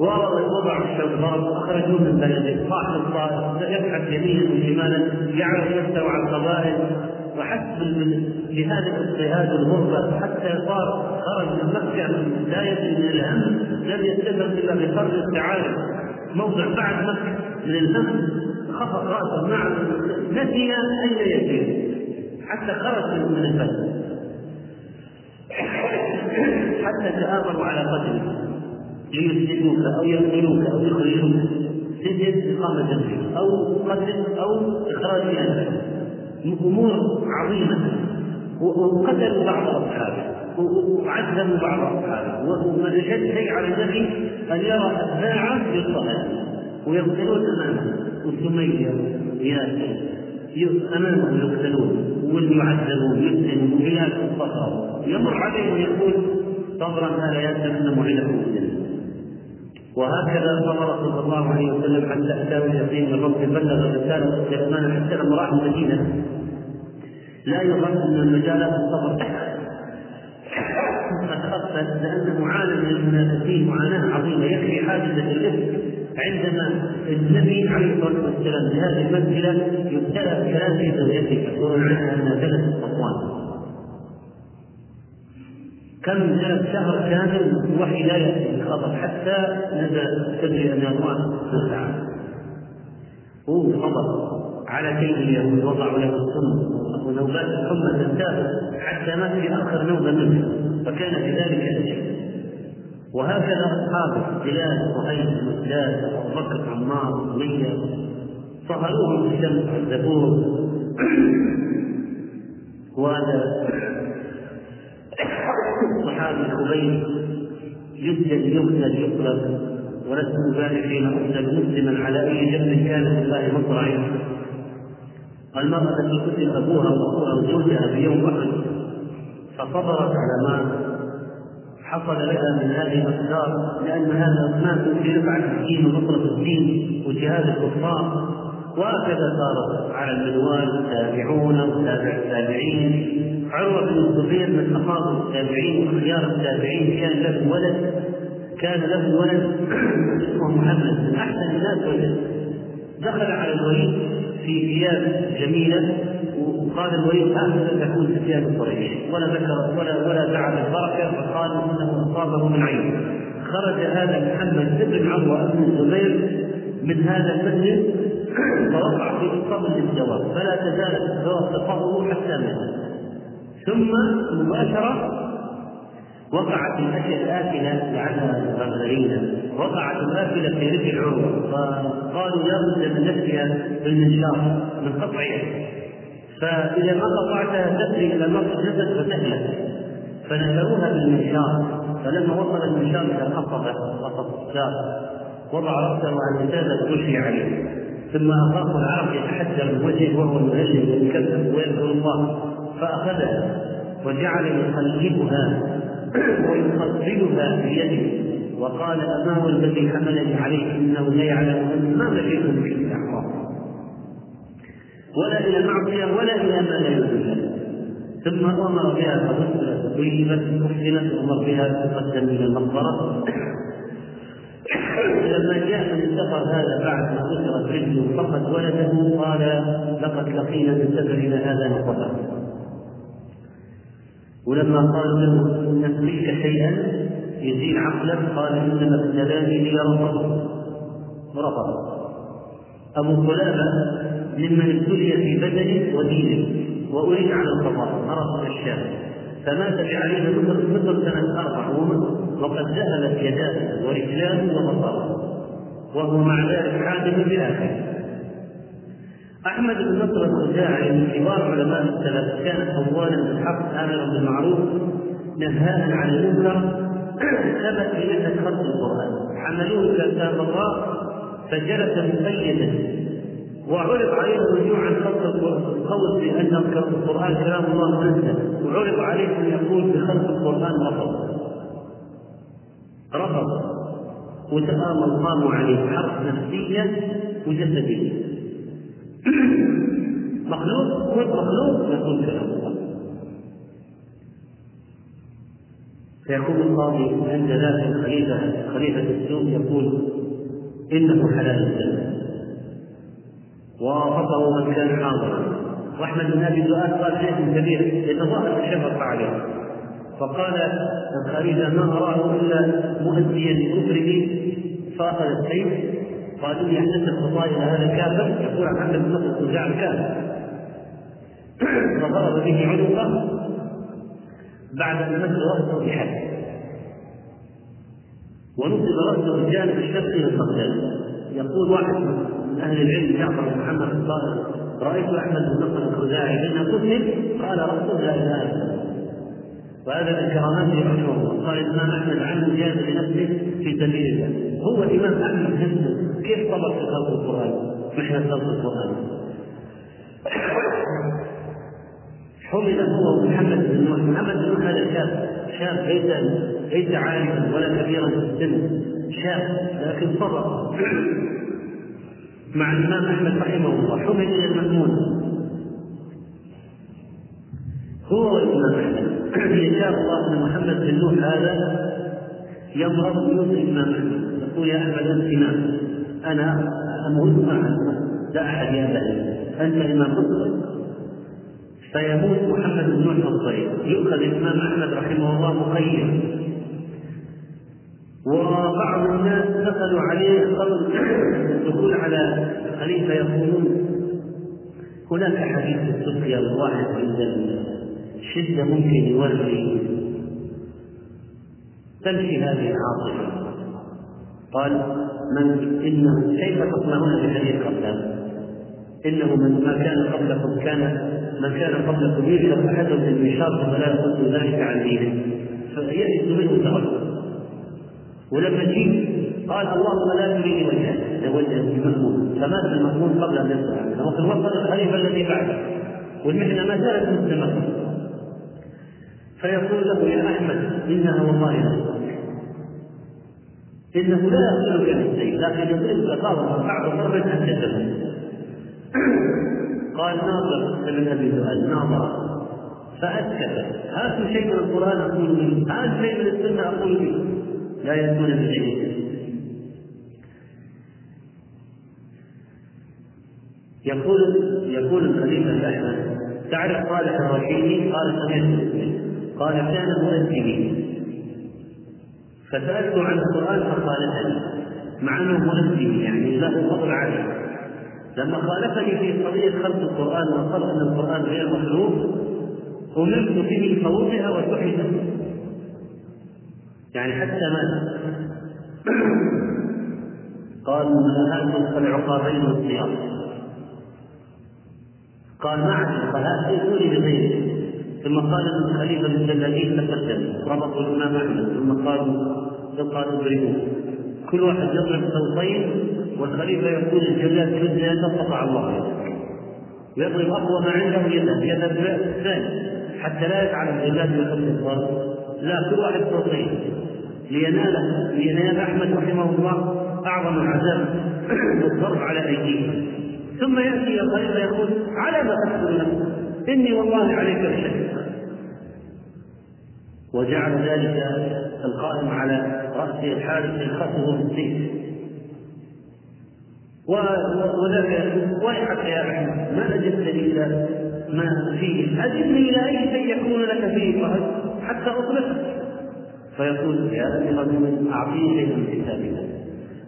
ووضع الشوكات أخرجوه من بلده. صاحب الطائف يبحث يمينا وشمالا يعرف نفسه على القبائل وحسب لهذا الاضطهاد والغربة حتى صار خرج من مكه من بداية من الهم لم يستمر إلا بقرن التعارف موضع بعد مكه من الهم خفض راسه مع نسي اين يسير حتى خرج من البلد. حتى تآمروا على قتله ليسجنوك أو يقتلوك أو يخرجوك. سجن إقامة جنبك. أو قتل أو إخراج اهلك أمور عظيمة. وقتلوا بعض أصحابه. وعذبوا بعض أصحابه. واشد شيء على النبي أن يرى اتباعه يضطهد ويقتلون أمامه. وسميه ياسر امامه يقتلون ويعذبون يسجنون بلاد الصخر. يمر عليه ويقول صبرا هذا ياسر ان موعدكم الجنة. وهكذا صبر صلى الله عليه وسلم حتى اتاه اليقين من ربه بلغ رساله سليمان حتى لما راح المدينة. لا يظن ان المجالات الصبر. قد خفت لأنه عانى من المنافسين معاناة عظيمة يكفي حادثه الإفك. عندما النبي عليه الصلاة والسلام في هذه المنزله يبتلى بكلام زوجته عنها أنها جلست صفوان. كم جلس شهر كامل وحي لا يأتي الخبر حتى نزل تدري أن الله تعالى. هو خبر على كيد اليهود وضعوا له السم ونوبات الحمى تنتابه حتى مات في آخر نوبة منه فكان بذلك أجل وهكذا اصحابه بلال صهيب مسداد أبو بكر عمار أمية. صهروهم في الشمس عذبوه وهذا صحابي خبيب يسجد يقتل يقلب ولست مبالي حين اقتل مسلما على أي جنب كان لله مصرعي. المرأة التي قتل أبوها وأخوها وزوجها في يوم أحد فصبرت على ما حصل لها من هذه الأقدار لأن هذا ماتوا في رفعة الدين ونصرة الدين وجهاد الكفار. وهكذا صارت على المنوال التابعون وتابع التابعين. عروة بن الزبير من أفاضل التابعين وخيار التابعين كان له ولد كان له ولد اسمه محمد من أحسن الناس. ولد دخل على الوليد في ثياب جميلة. وقال الوليد هكذا تكون ثياب قريش ولا ذكر ولا ولا دعا بالبركة فقال إنه أصابه من عين. خرج هذا محمد بن عروة بن الزبير من هذا المسجد فوقع في قبل الزواج فلا تزال الزواج تقره حتى مات. ثم مباشرة وقعت الآكلة لعلها غرغرينة وقعت الآكلة في رجل عروة فقالوا لا بد من نفسها بالمنشار من قطعها فإذا ما قطعتها تسري إلى نصف الجسد فتهلك فنشروها بالمنشار فلما وصل المنشار إلى قصبة قصب الشار وضع رأسه على الجسد وشي عليه. ثم أخاف العرب يتحجر من وجهه وهو يهلل ويكذب ويذكر الله. فأخذها وجعل يقلبها ويقبلها بيده. وقال أما هو الذي حملني عليه إنه لا يعلم ما مشيت به الأحرار ولا إلى معصية ولا إلى ما لا يرضي ثم أمر بها فغسلت طيبت أحسنت أمر بها تقدم إلى المقبرة. لما جاء من السفر هذا بعد ما كسرت رجله فقد ولده قال لقد لقينا من سفرنا هذا نصبا ولما قالوا له نسقيك شيئا يزيد عقلك قال إنما ابتلاني ليرفض ورفض أبو قلابه ممن ابتلي في بدنه ودينه وأريد على القضاء مرض الشام فمات بعليه مصر مصر سنة أربع وقد ذهبت يداه ورجلاه وبصره. وهو مع ذلك حادث بالاخره أحمد بن نصر الخزاعي من كبار علماء السلف كان قوالا بالحق امرا بالمعروف نهاء عن المنكر. ثبت بنفس خلق القرآن. حملوه كتاب الله فجلس مقيدا. وعرض عليه الرجوع عن خلق القول بأن القرآن كلام الله منزل وعرض عليه أن يقول بخلق القرآن رفض. رفض. وتآمر قاموا عليه حرب نفسيه وجسديه مخلوق؟ هو مخلوق يقول كلام الله. فيقول القاضي عند ذلك الخليفة خليفة السوق يقول إنه حلال الجنة ووافقه من كان حاضرا وأحمد بن أبي دؤاد قال شيء كبير يتظاهر الشفقه عليه. فقال الخليفه ما أراه إلا مؤديا لكفره فأخذ السيف. قال اني احدثت خطايا هذا كافر؟ يقول عن محمد بن نصر بن كافر. فضرب به عنقه بعد أن مس رأسه بحد. ونصب رأسه الجانب الشرقي للبغداد يقول واحد من أهل العلم جعفر بن محمد الصادق رايت احمد بن نصر الخزاعي حين قتل قال رسول لا اله الا الله وهذا من كراماته رحمه الله قال الامام احمد عنه جاهد لنفسه في سبيل الله هو الامام احمد نفسه كيف صبر في خلق القران محنه خلق القران حمل هو محمد بن نوح محمد بن نوح هذا شاب شاب ليس ليس عالما ولا كبيرا في السن شاب لكن صبر مع الإمام أحمد رحمه الله حمل إلى المأمون. هو والإمام أحمد. يشاء الله أن محمد بن نوح هذا يمرض يوصي الإمام أحمد. يقول يا أحمد أنت إمام. أنا أموت معك لا أحد يأبى أنت امام مصر فيموت محمد بن نوح الطريق يؤخذ الإمام أحمد رحمه الله مخير وبعض الناس دخلوا عليه قبل الدخول على خليفه يقولون هناك حديث السقيا الواحد عند الشدة ممكن يوري تمشي هذه العاصفة. قال من إنه كيف تصنعون بحديث قبله؟ إنه من ما كان قبلكم كان من كان قبلكم يشرب أحدهم بالمشار فلا يقول ذلك عن دينه يئس منه تغلب ولما جيت قال اللهم لا تريني وجهك. لوجه المأمون. فمات المأمون قبل أن يصل عنه وفي الوسط الخليفة الذي بعده. والمحنه ما زالت مستمره فيقول له يا أحمد إنها والله لا إنه لا يقتلك بالسيف لكن يضربك ضربا بعد ضربه أن تدم قال ناظر ابن أبي سؤال. ناظر. فأسكت. هاتوا شيء من القرآن أقول به هاتوا شيء من السنة أقول به لا يأتون بشيء يقول يقول الخليفة الأحمد تعرف صالح الرشيدي؟ قال سمعت قال كان منزلي فسألته عن القرآن فخالفني مع أنه منزلي يعني له فضل عليه. لما خالفني في قضية خلق القرآن وقال أن القرآن غير مخلوق أمرت به فوضع وسحب يعني حتى مات قال هذا العقابين والصيام قال معك ائتوني بغيره. ثم قال الخليفه للجلادين تقدم. ربطوا الإمام أحمد. ثم قالوا قالوا اضربوه كل واحد يضرب صوتين والخليفة يقول الجلاد يد يده قطع الله. ويضرب أقوى ما عنده يده يده الثاني حتى لا يفعل الجلاد يحط الضرب لا كل واحد صوتين لينال لينال أحمد رحمه الله أعظم العذاب والضرب على ايديهم ثم يأتي الخليفه يقول على ما نفسك إني والله عليك بشيء وجعل ذلك القائم على رأس الحارث يلخصه بالسيف وذاك ويحك يا أحمد ما اجبتني إلى ما فيه. أجبني إلى أي شيء يكون لك فيه فهد حتى اطلقك فيقول يا امير المؤمنين اعطيني شيئا من كتاب الله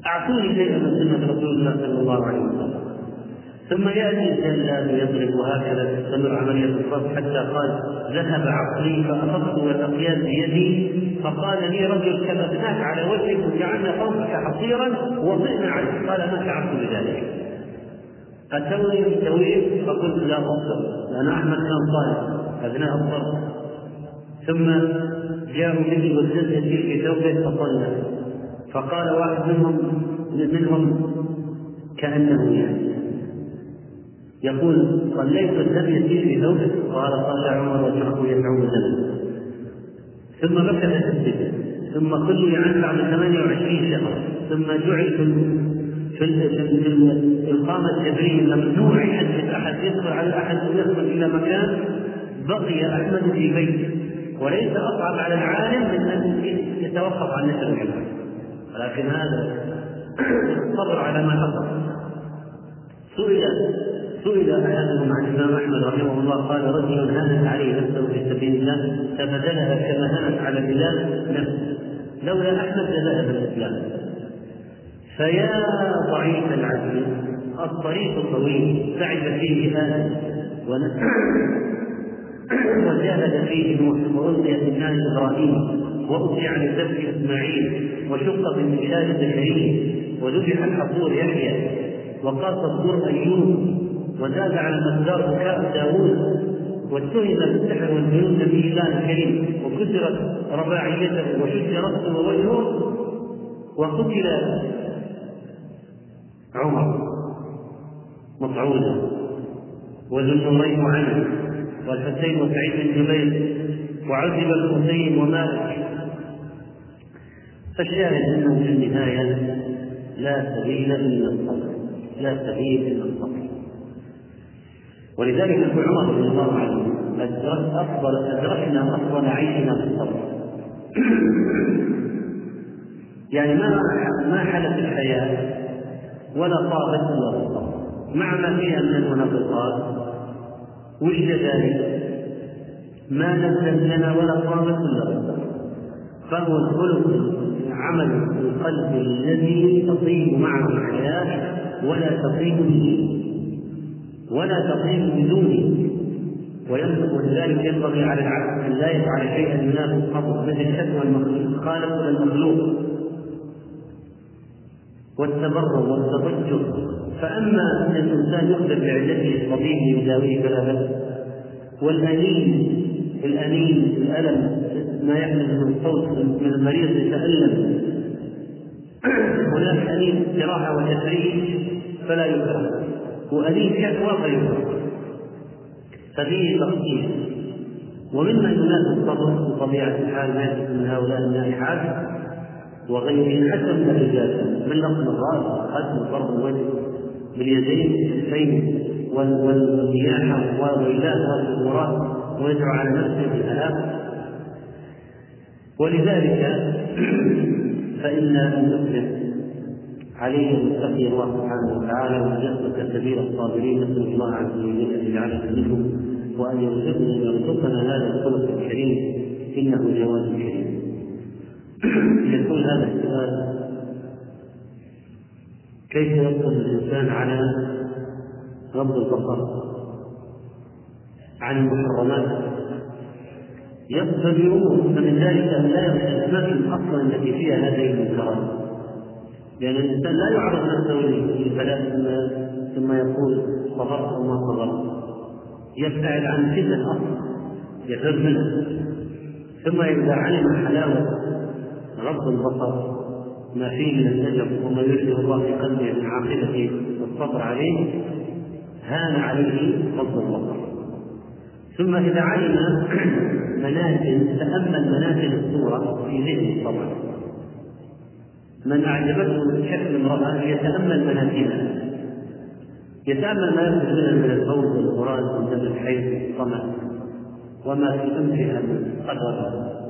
اعطوني شيئا من سنة رسول الله صلى الله عليه وسلم. ثم يأتي الجلاد ويضرب وهكذا تستمر عملية الضرب حتى قال ذهب عقلي فاخذت الاقياد بيدي. فقال لي رجل كبتناك على وجهك وجعلنا فوقك حصيرا وضئنا عليك. قال ما شعرت بذلك؟ اتوني بالتويل فقلت لا أبصر. لأن احمد كان صالح اثناء الضرب ثم جاءوا به والجزء في ثوبه فصلى. فقال واحد منهم منهم كأنه يعني. يقول صليت الدم يسير في ثوبه؟ قال صلى عمر وشرحه يدعو الدم ثم مكث تسجد ثم صلي عنه بعد 28 شهرا ثم جعل في في في القامة الجبرية ممنوع يحدث أحد يدخل على أحد ويدخل إلى مكان بقي أحمد في بيته. وليس أصعب على العالم من أن يتوقف عن نشر العلم ولكن هذا الصبر على ما حصل. سئل سئل أحدهم عن الإمام أحمد رحمه الله قال رجل هانت عليه نفسه في سبيل الله فبذلها كما هانت على بلال نفسه. لولا أحمد لذهب الإسلام. فيا ضعيف العزم الطريق طويل تعب فيه آدم وجاهد فيه نوح والقي في النار إبراهيم وأطيع لذبح إسماعيل وشق في مشاد زكريا وذبح الحصور يحيى وقاس الدور أيوب وزاد على مقدار بكاء داوود واتهم بالسحر والجنون في الله الكريم وكسرت رباعيته وشج رأسه ووجهه وقتل عمر مصعودا وذو النورين عنه. والحسين وسعيد بن جبير وعذب الحسين ومالك. فالشاهد انه في النهاية لا سبيل إلا الصبر لا سبيل إلا الصبر. ولذلك ابن عمر رضي الله عنه أدرك أفضل أدركنا أفضل عيشنا في الصبر. يعني ما ما حلت الحياة ولا طابت إلا بالصبر مع ما فيها من المنافقات وجد ذلك؟ ما نزلت لنا ولا إلا بالصبر فهو الخلق عمل القلب الذي تطيب معه الحياة ولا تطيب به ولا تطيب بدونه. ولذلك ينبغي على العبد أن لا يفعل شيئا ينافي قبض مثل شتم المخلوق. خالق المخلوق والتبرع والتضجر. فأما أن الإنسان يخبر بعلته الطبيب يداويه فلا بأس. والأنين الأنين الألم ما يحدث من الصوت من المريض يتألم. هناك أليم استراحة وتفريج فلا يكره. وأليم شكوى فيكره ففيه تخصيص. ومما يناسب بطبيعة الحال ما من هؤلاء النائحات وغيرهم حتى من الرجال من لطم الراس وقتل ضرب الوجه باليدين الكفين والنياحه وويلات والامورات ويدعو على نفسه بالهلاك ولذلك فإن المسلم عليه ان يتقي الله سبحانه وتعالى وان سبيل الصابرين نسال الله عز وجل ان يجعلنا منهم وأن يرزقنا يرزقنا هذا الخلق الكريم إنه جواد كريم. يقول هذا السؤال كيف يقصد الإنسان على غض البصر؟ عن المحرمات. يقصد فمن ذلك أن لا الأماكن أصلا التي فيها هذه المنكرات. لأن الإنسان لا يعرض نفسه للبلاء ثم ثم يقول صبرت أو ما صبرت. يبتعد عن الفتن أصلا يفر ثم إذا علم حلاوة غض البصر ما فيه من النجم وما يرسل الله في قلبه من عاقبة الصبر عليه هان عليه غض البصر. ثم إذا علم منازل تأمل منازل الصورة في ذهنه طبعا من أعجبته شكل امرأة يتأمل منازلها يتأمل ما يخرج من الفوز والقرآن من الحيث والطمع وما في أنفها من قدرها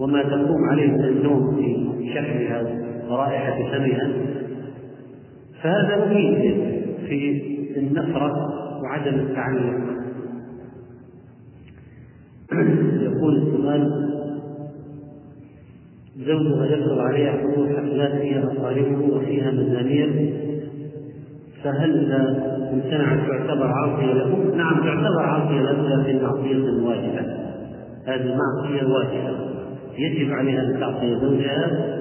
وما تقوم عليه من النوم في شكلها ورائحة فمها فهذا مفيد في النفرة وعدم التعلق. يقول السؤال زوجها يدخل عليها حضور حفلات فيها أقاربه وفيها مزامير فهل إذا امتنعت تعتبر عاصية له؟ نعم تعتبر عاصية له لكن معصية واجبة. هذه معصية واجبة. يجب عليها أن تعصي زوجها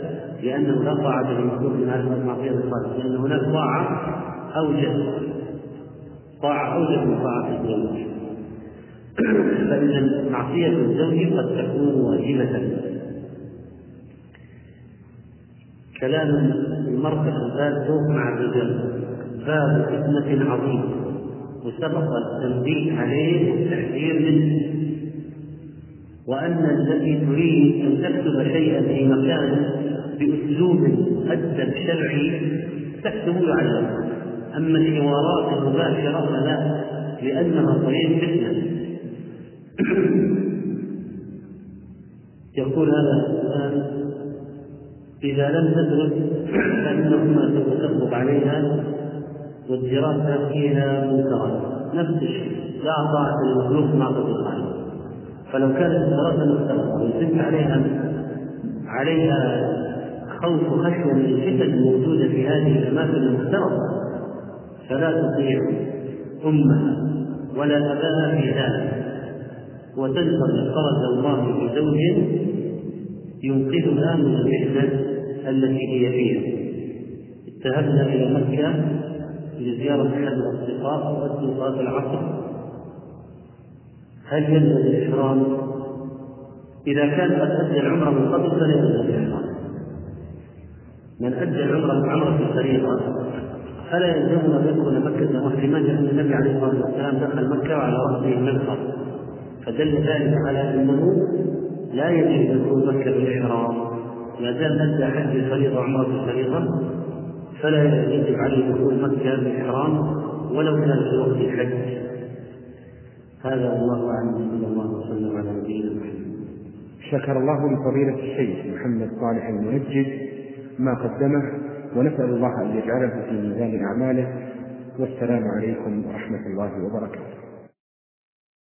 لأنه لا طاعة للمخلوق من هذه المعصية الخالصة لأن هناك طاعة أوجب طاعة أوجب من طاعة الزوج. فإن معصية الزوج قد تكون واجبة. كلام المرأة الباب فوق مع الرجال. باب فتنة عظيم. وسبق التنبيه عليه والتحذير منه. وأن التي تريد أن تكتب شيئا في مكان بأسلوب أدب شرعي تكتب على أما الحوارات المباشرة فلا لأنها طريق فتنة. يقول هذا السؤال إذا لم تدرس فإنهما سوف تغضب عليها والدراسة فيها منكرات نفس الشيء لا طاعة ما قد يفعل فلو كانت الدراسة مختلفة ويتم عليها عليها خوف وخشية من الفتن الموجودة في هذه الأماكن المختلطة فلا تطيع أمها ولا أباها في ذلك. وتنتظر فرج الله بزوج ينقذها من المحنة التي هي فيها. ذهبنا إلى مكة لزيارة أحد الأصدقاء وأدوا صلاة العصر. هل يلزم الإحرام؟ إذا كان قد أدى العمرة من قبل فلا يلزم الإحرام. من أدى العمرة عمرة الفريضة فلا يلزمه أن يدخل مكة محرما لأن النبي عليه الصلاة والسلام دخل مكة وعلى رأسه المنخر فدل ذلك على أنه لا يجب دخول مكة بالإحرام. ما دام أدى حج الفريضة وعمره الفريضة فلا يجب عليه دخول مكة بالإحرام ولو كان في وقت الحج. هذا الله أعلم صلى الله وسلم على نبينا محمد. شكر الله لفضيلة الشيخ محمد صالح المنجد ما قدمه ونسأل الله أن يجعله في ميزان أعماله. والسلام عليكم ورحمة الله وبركاته.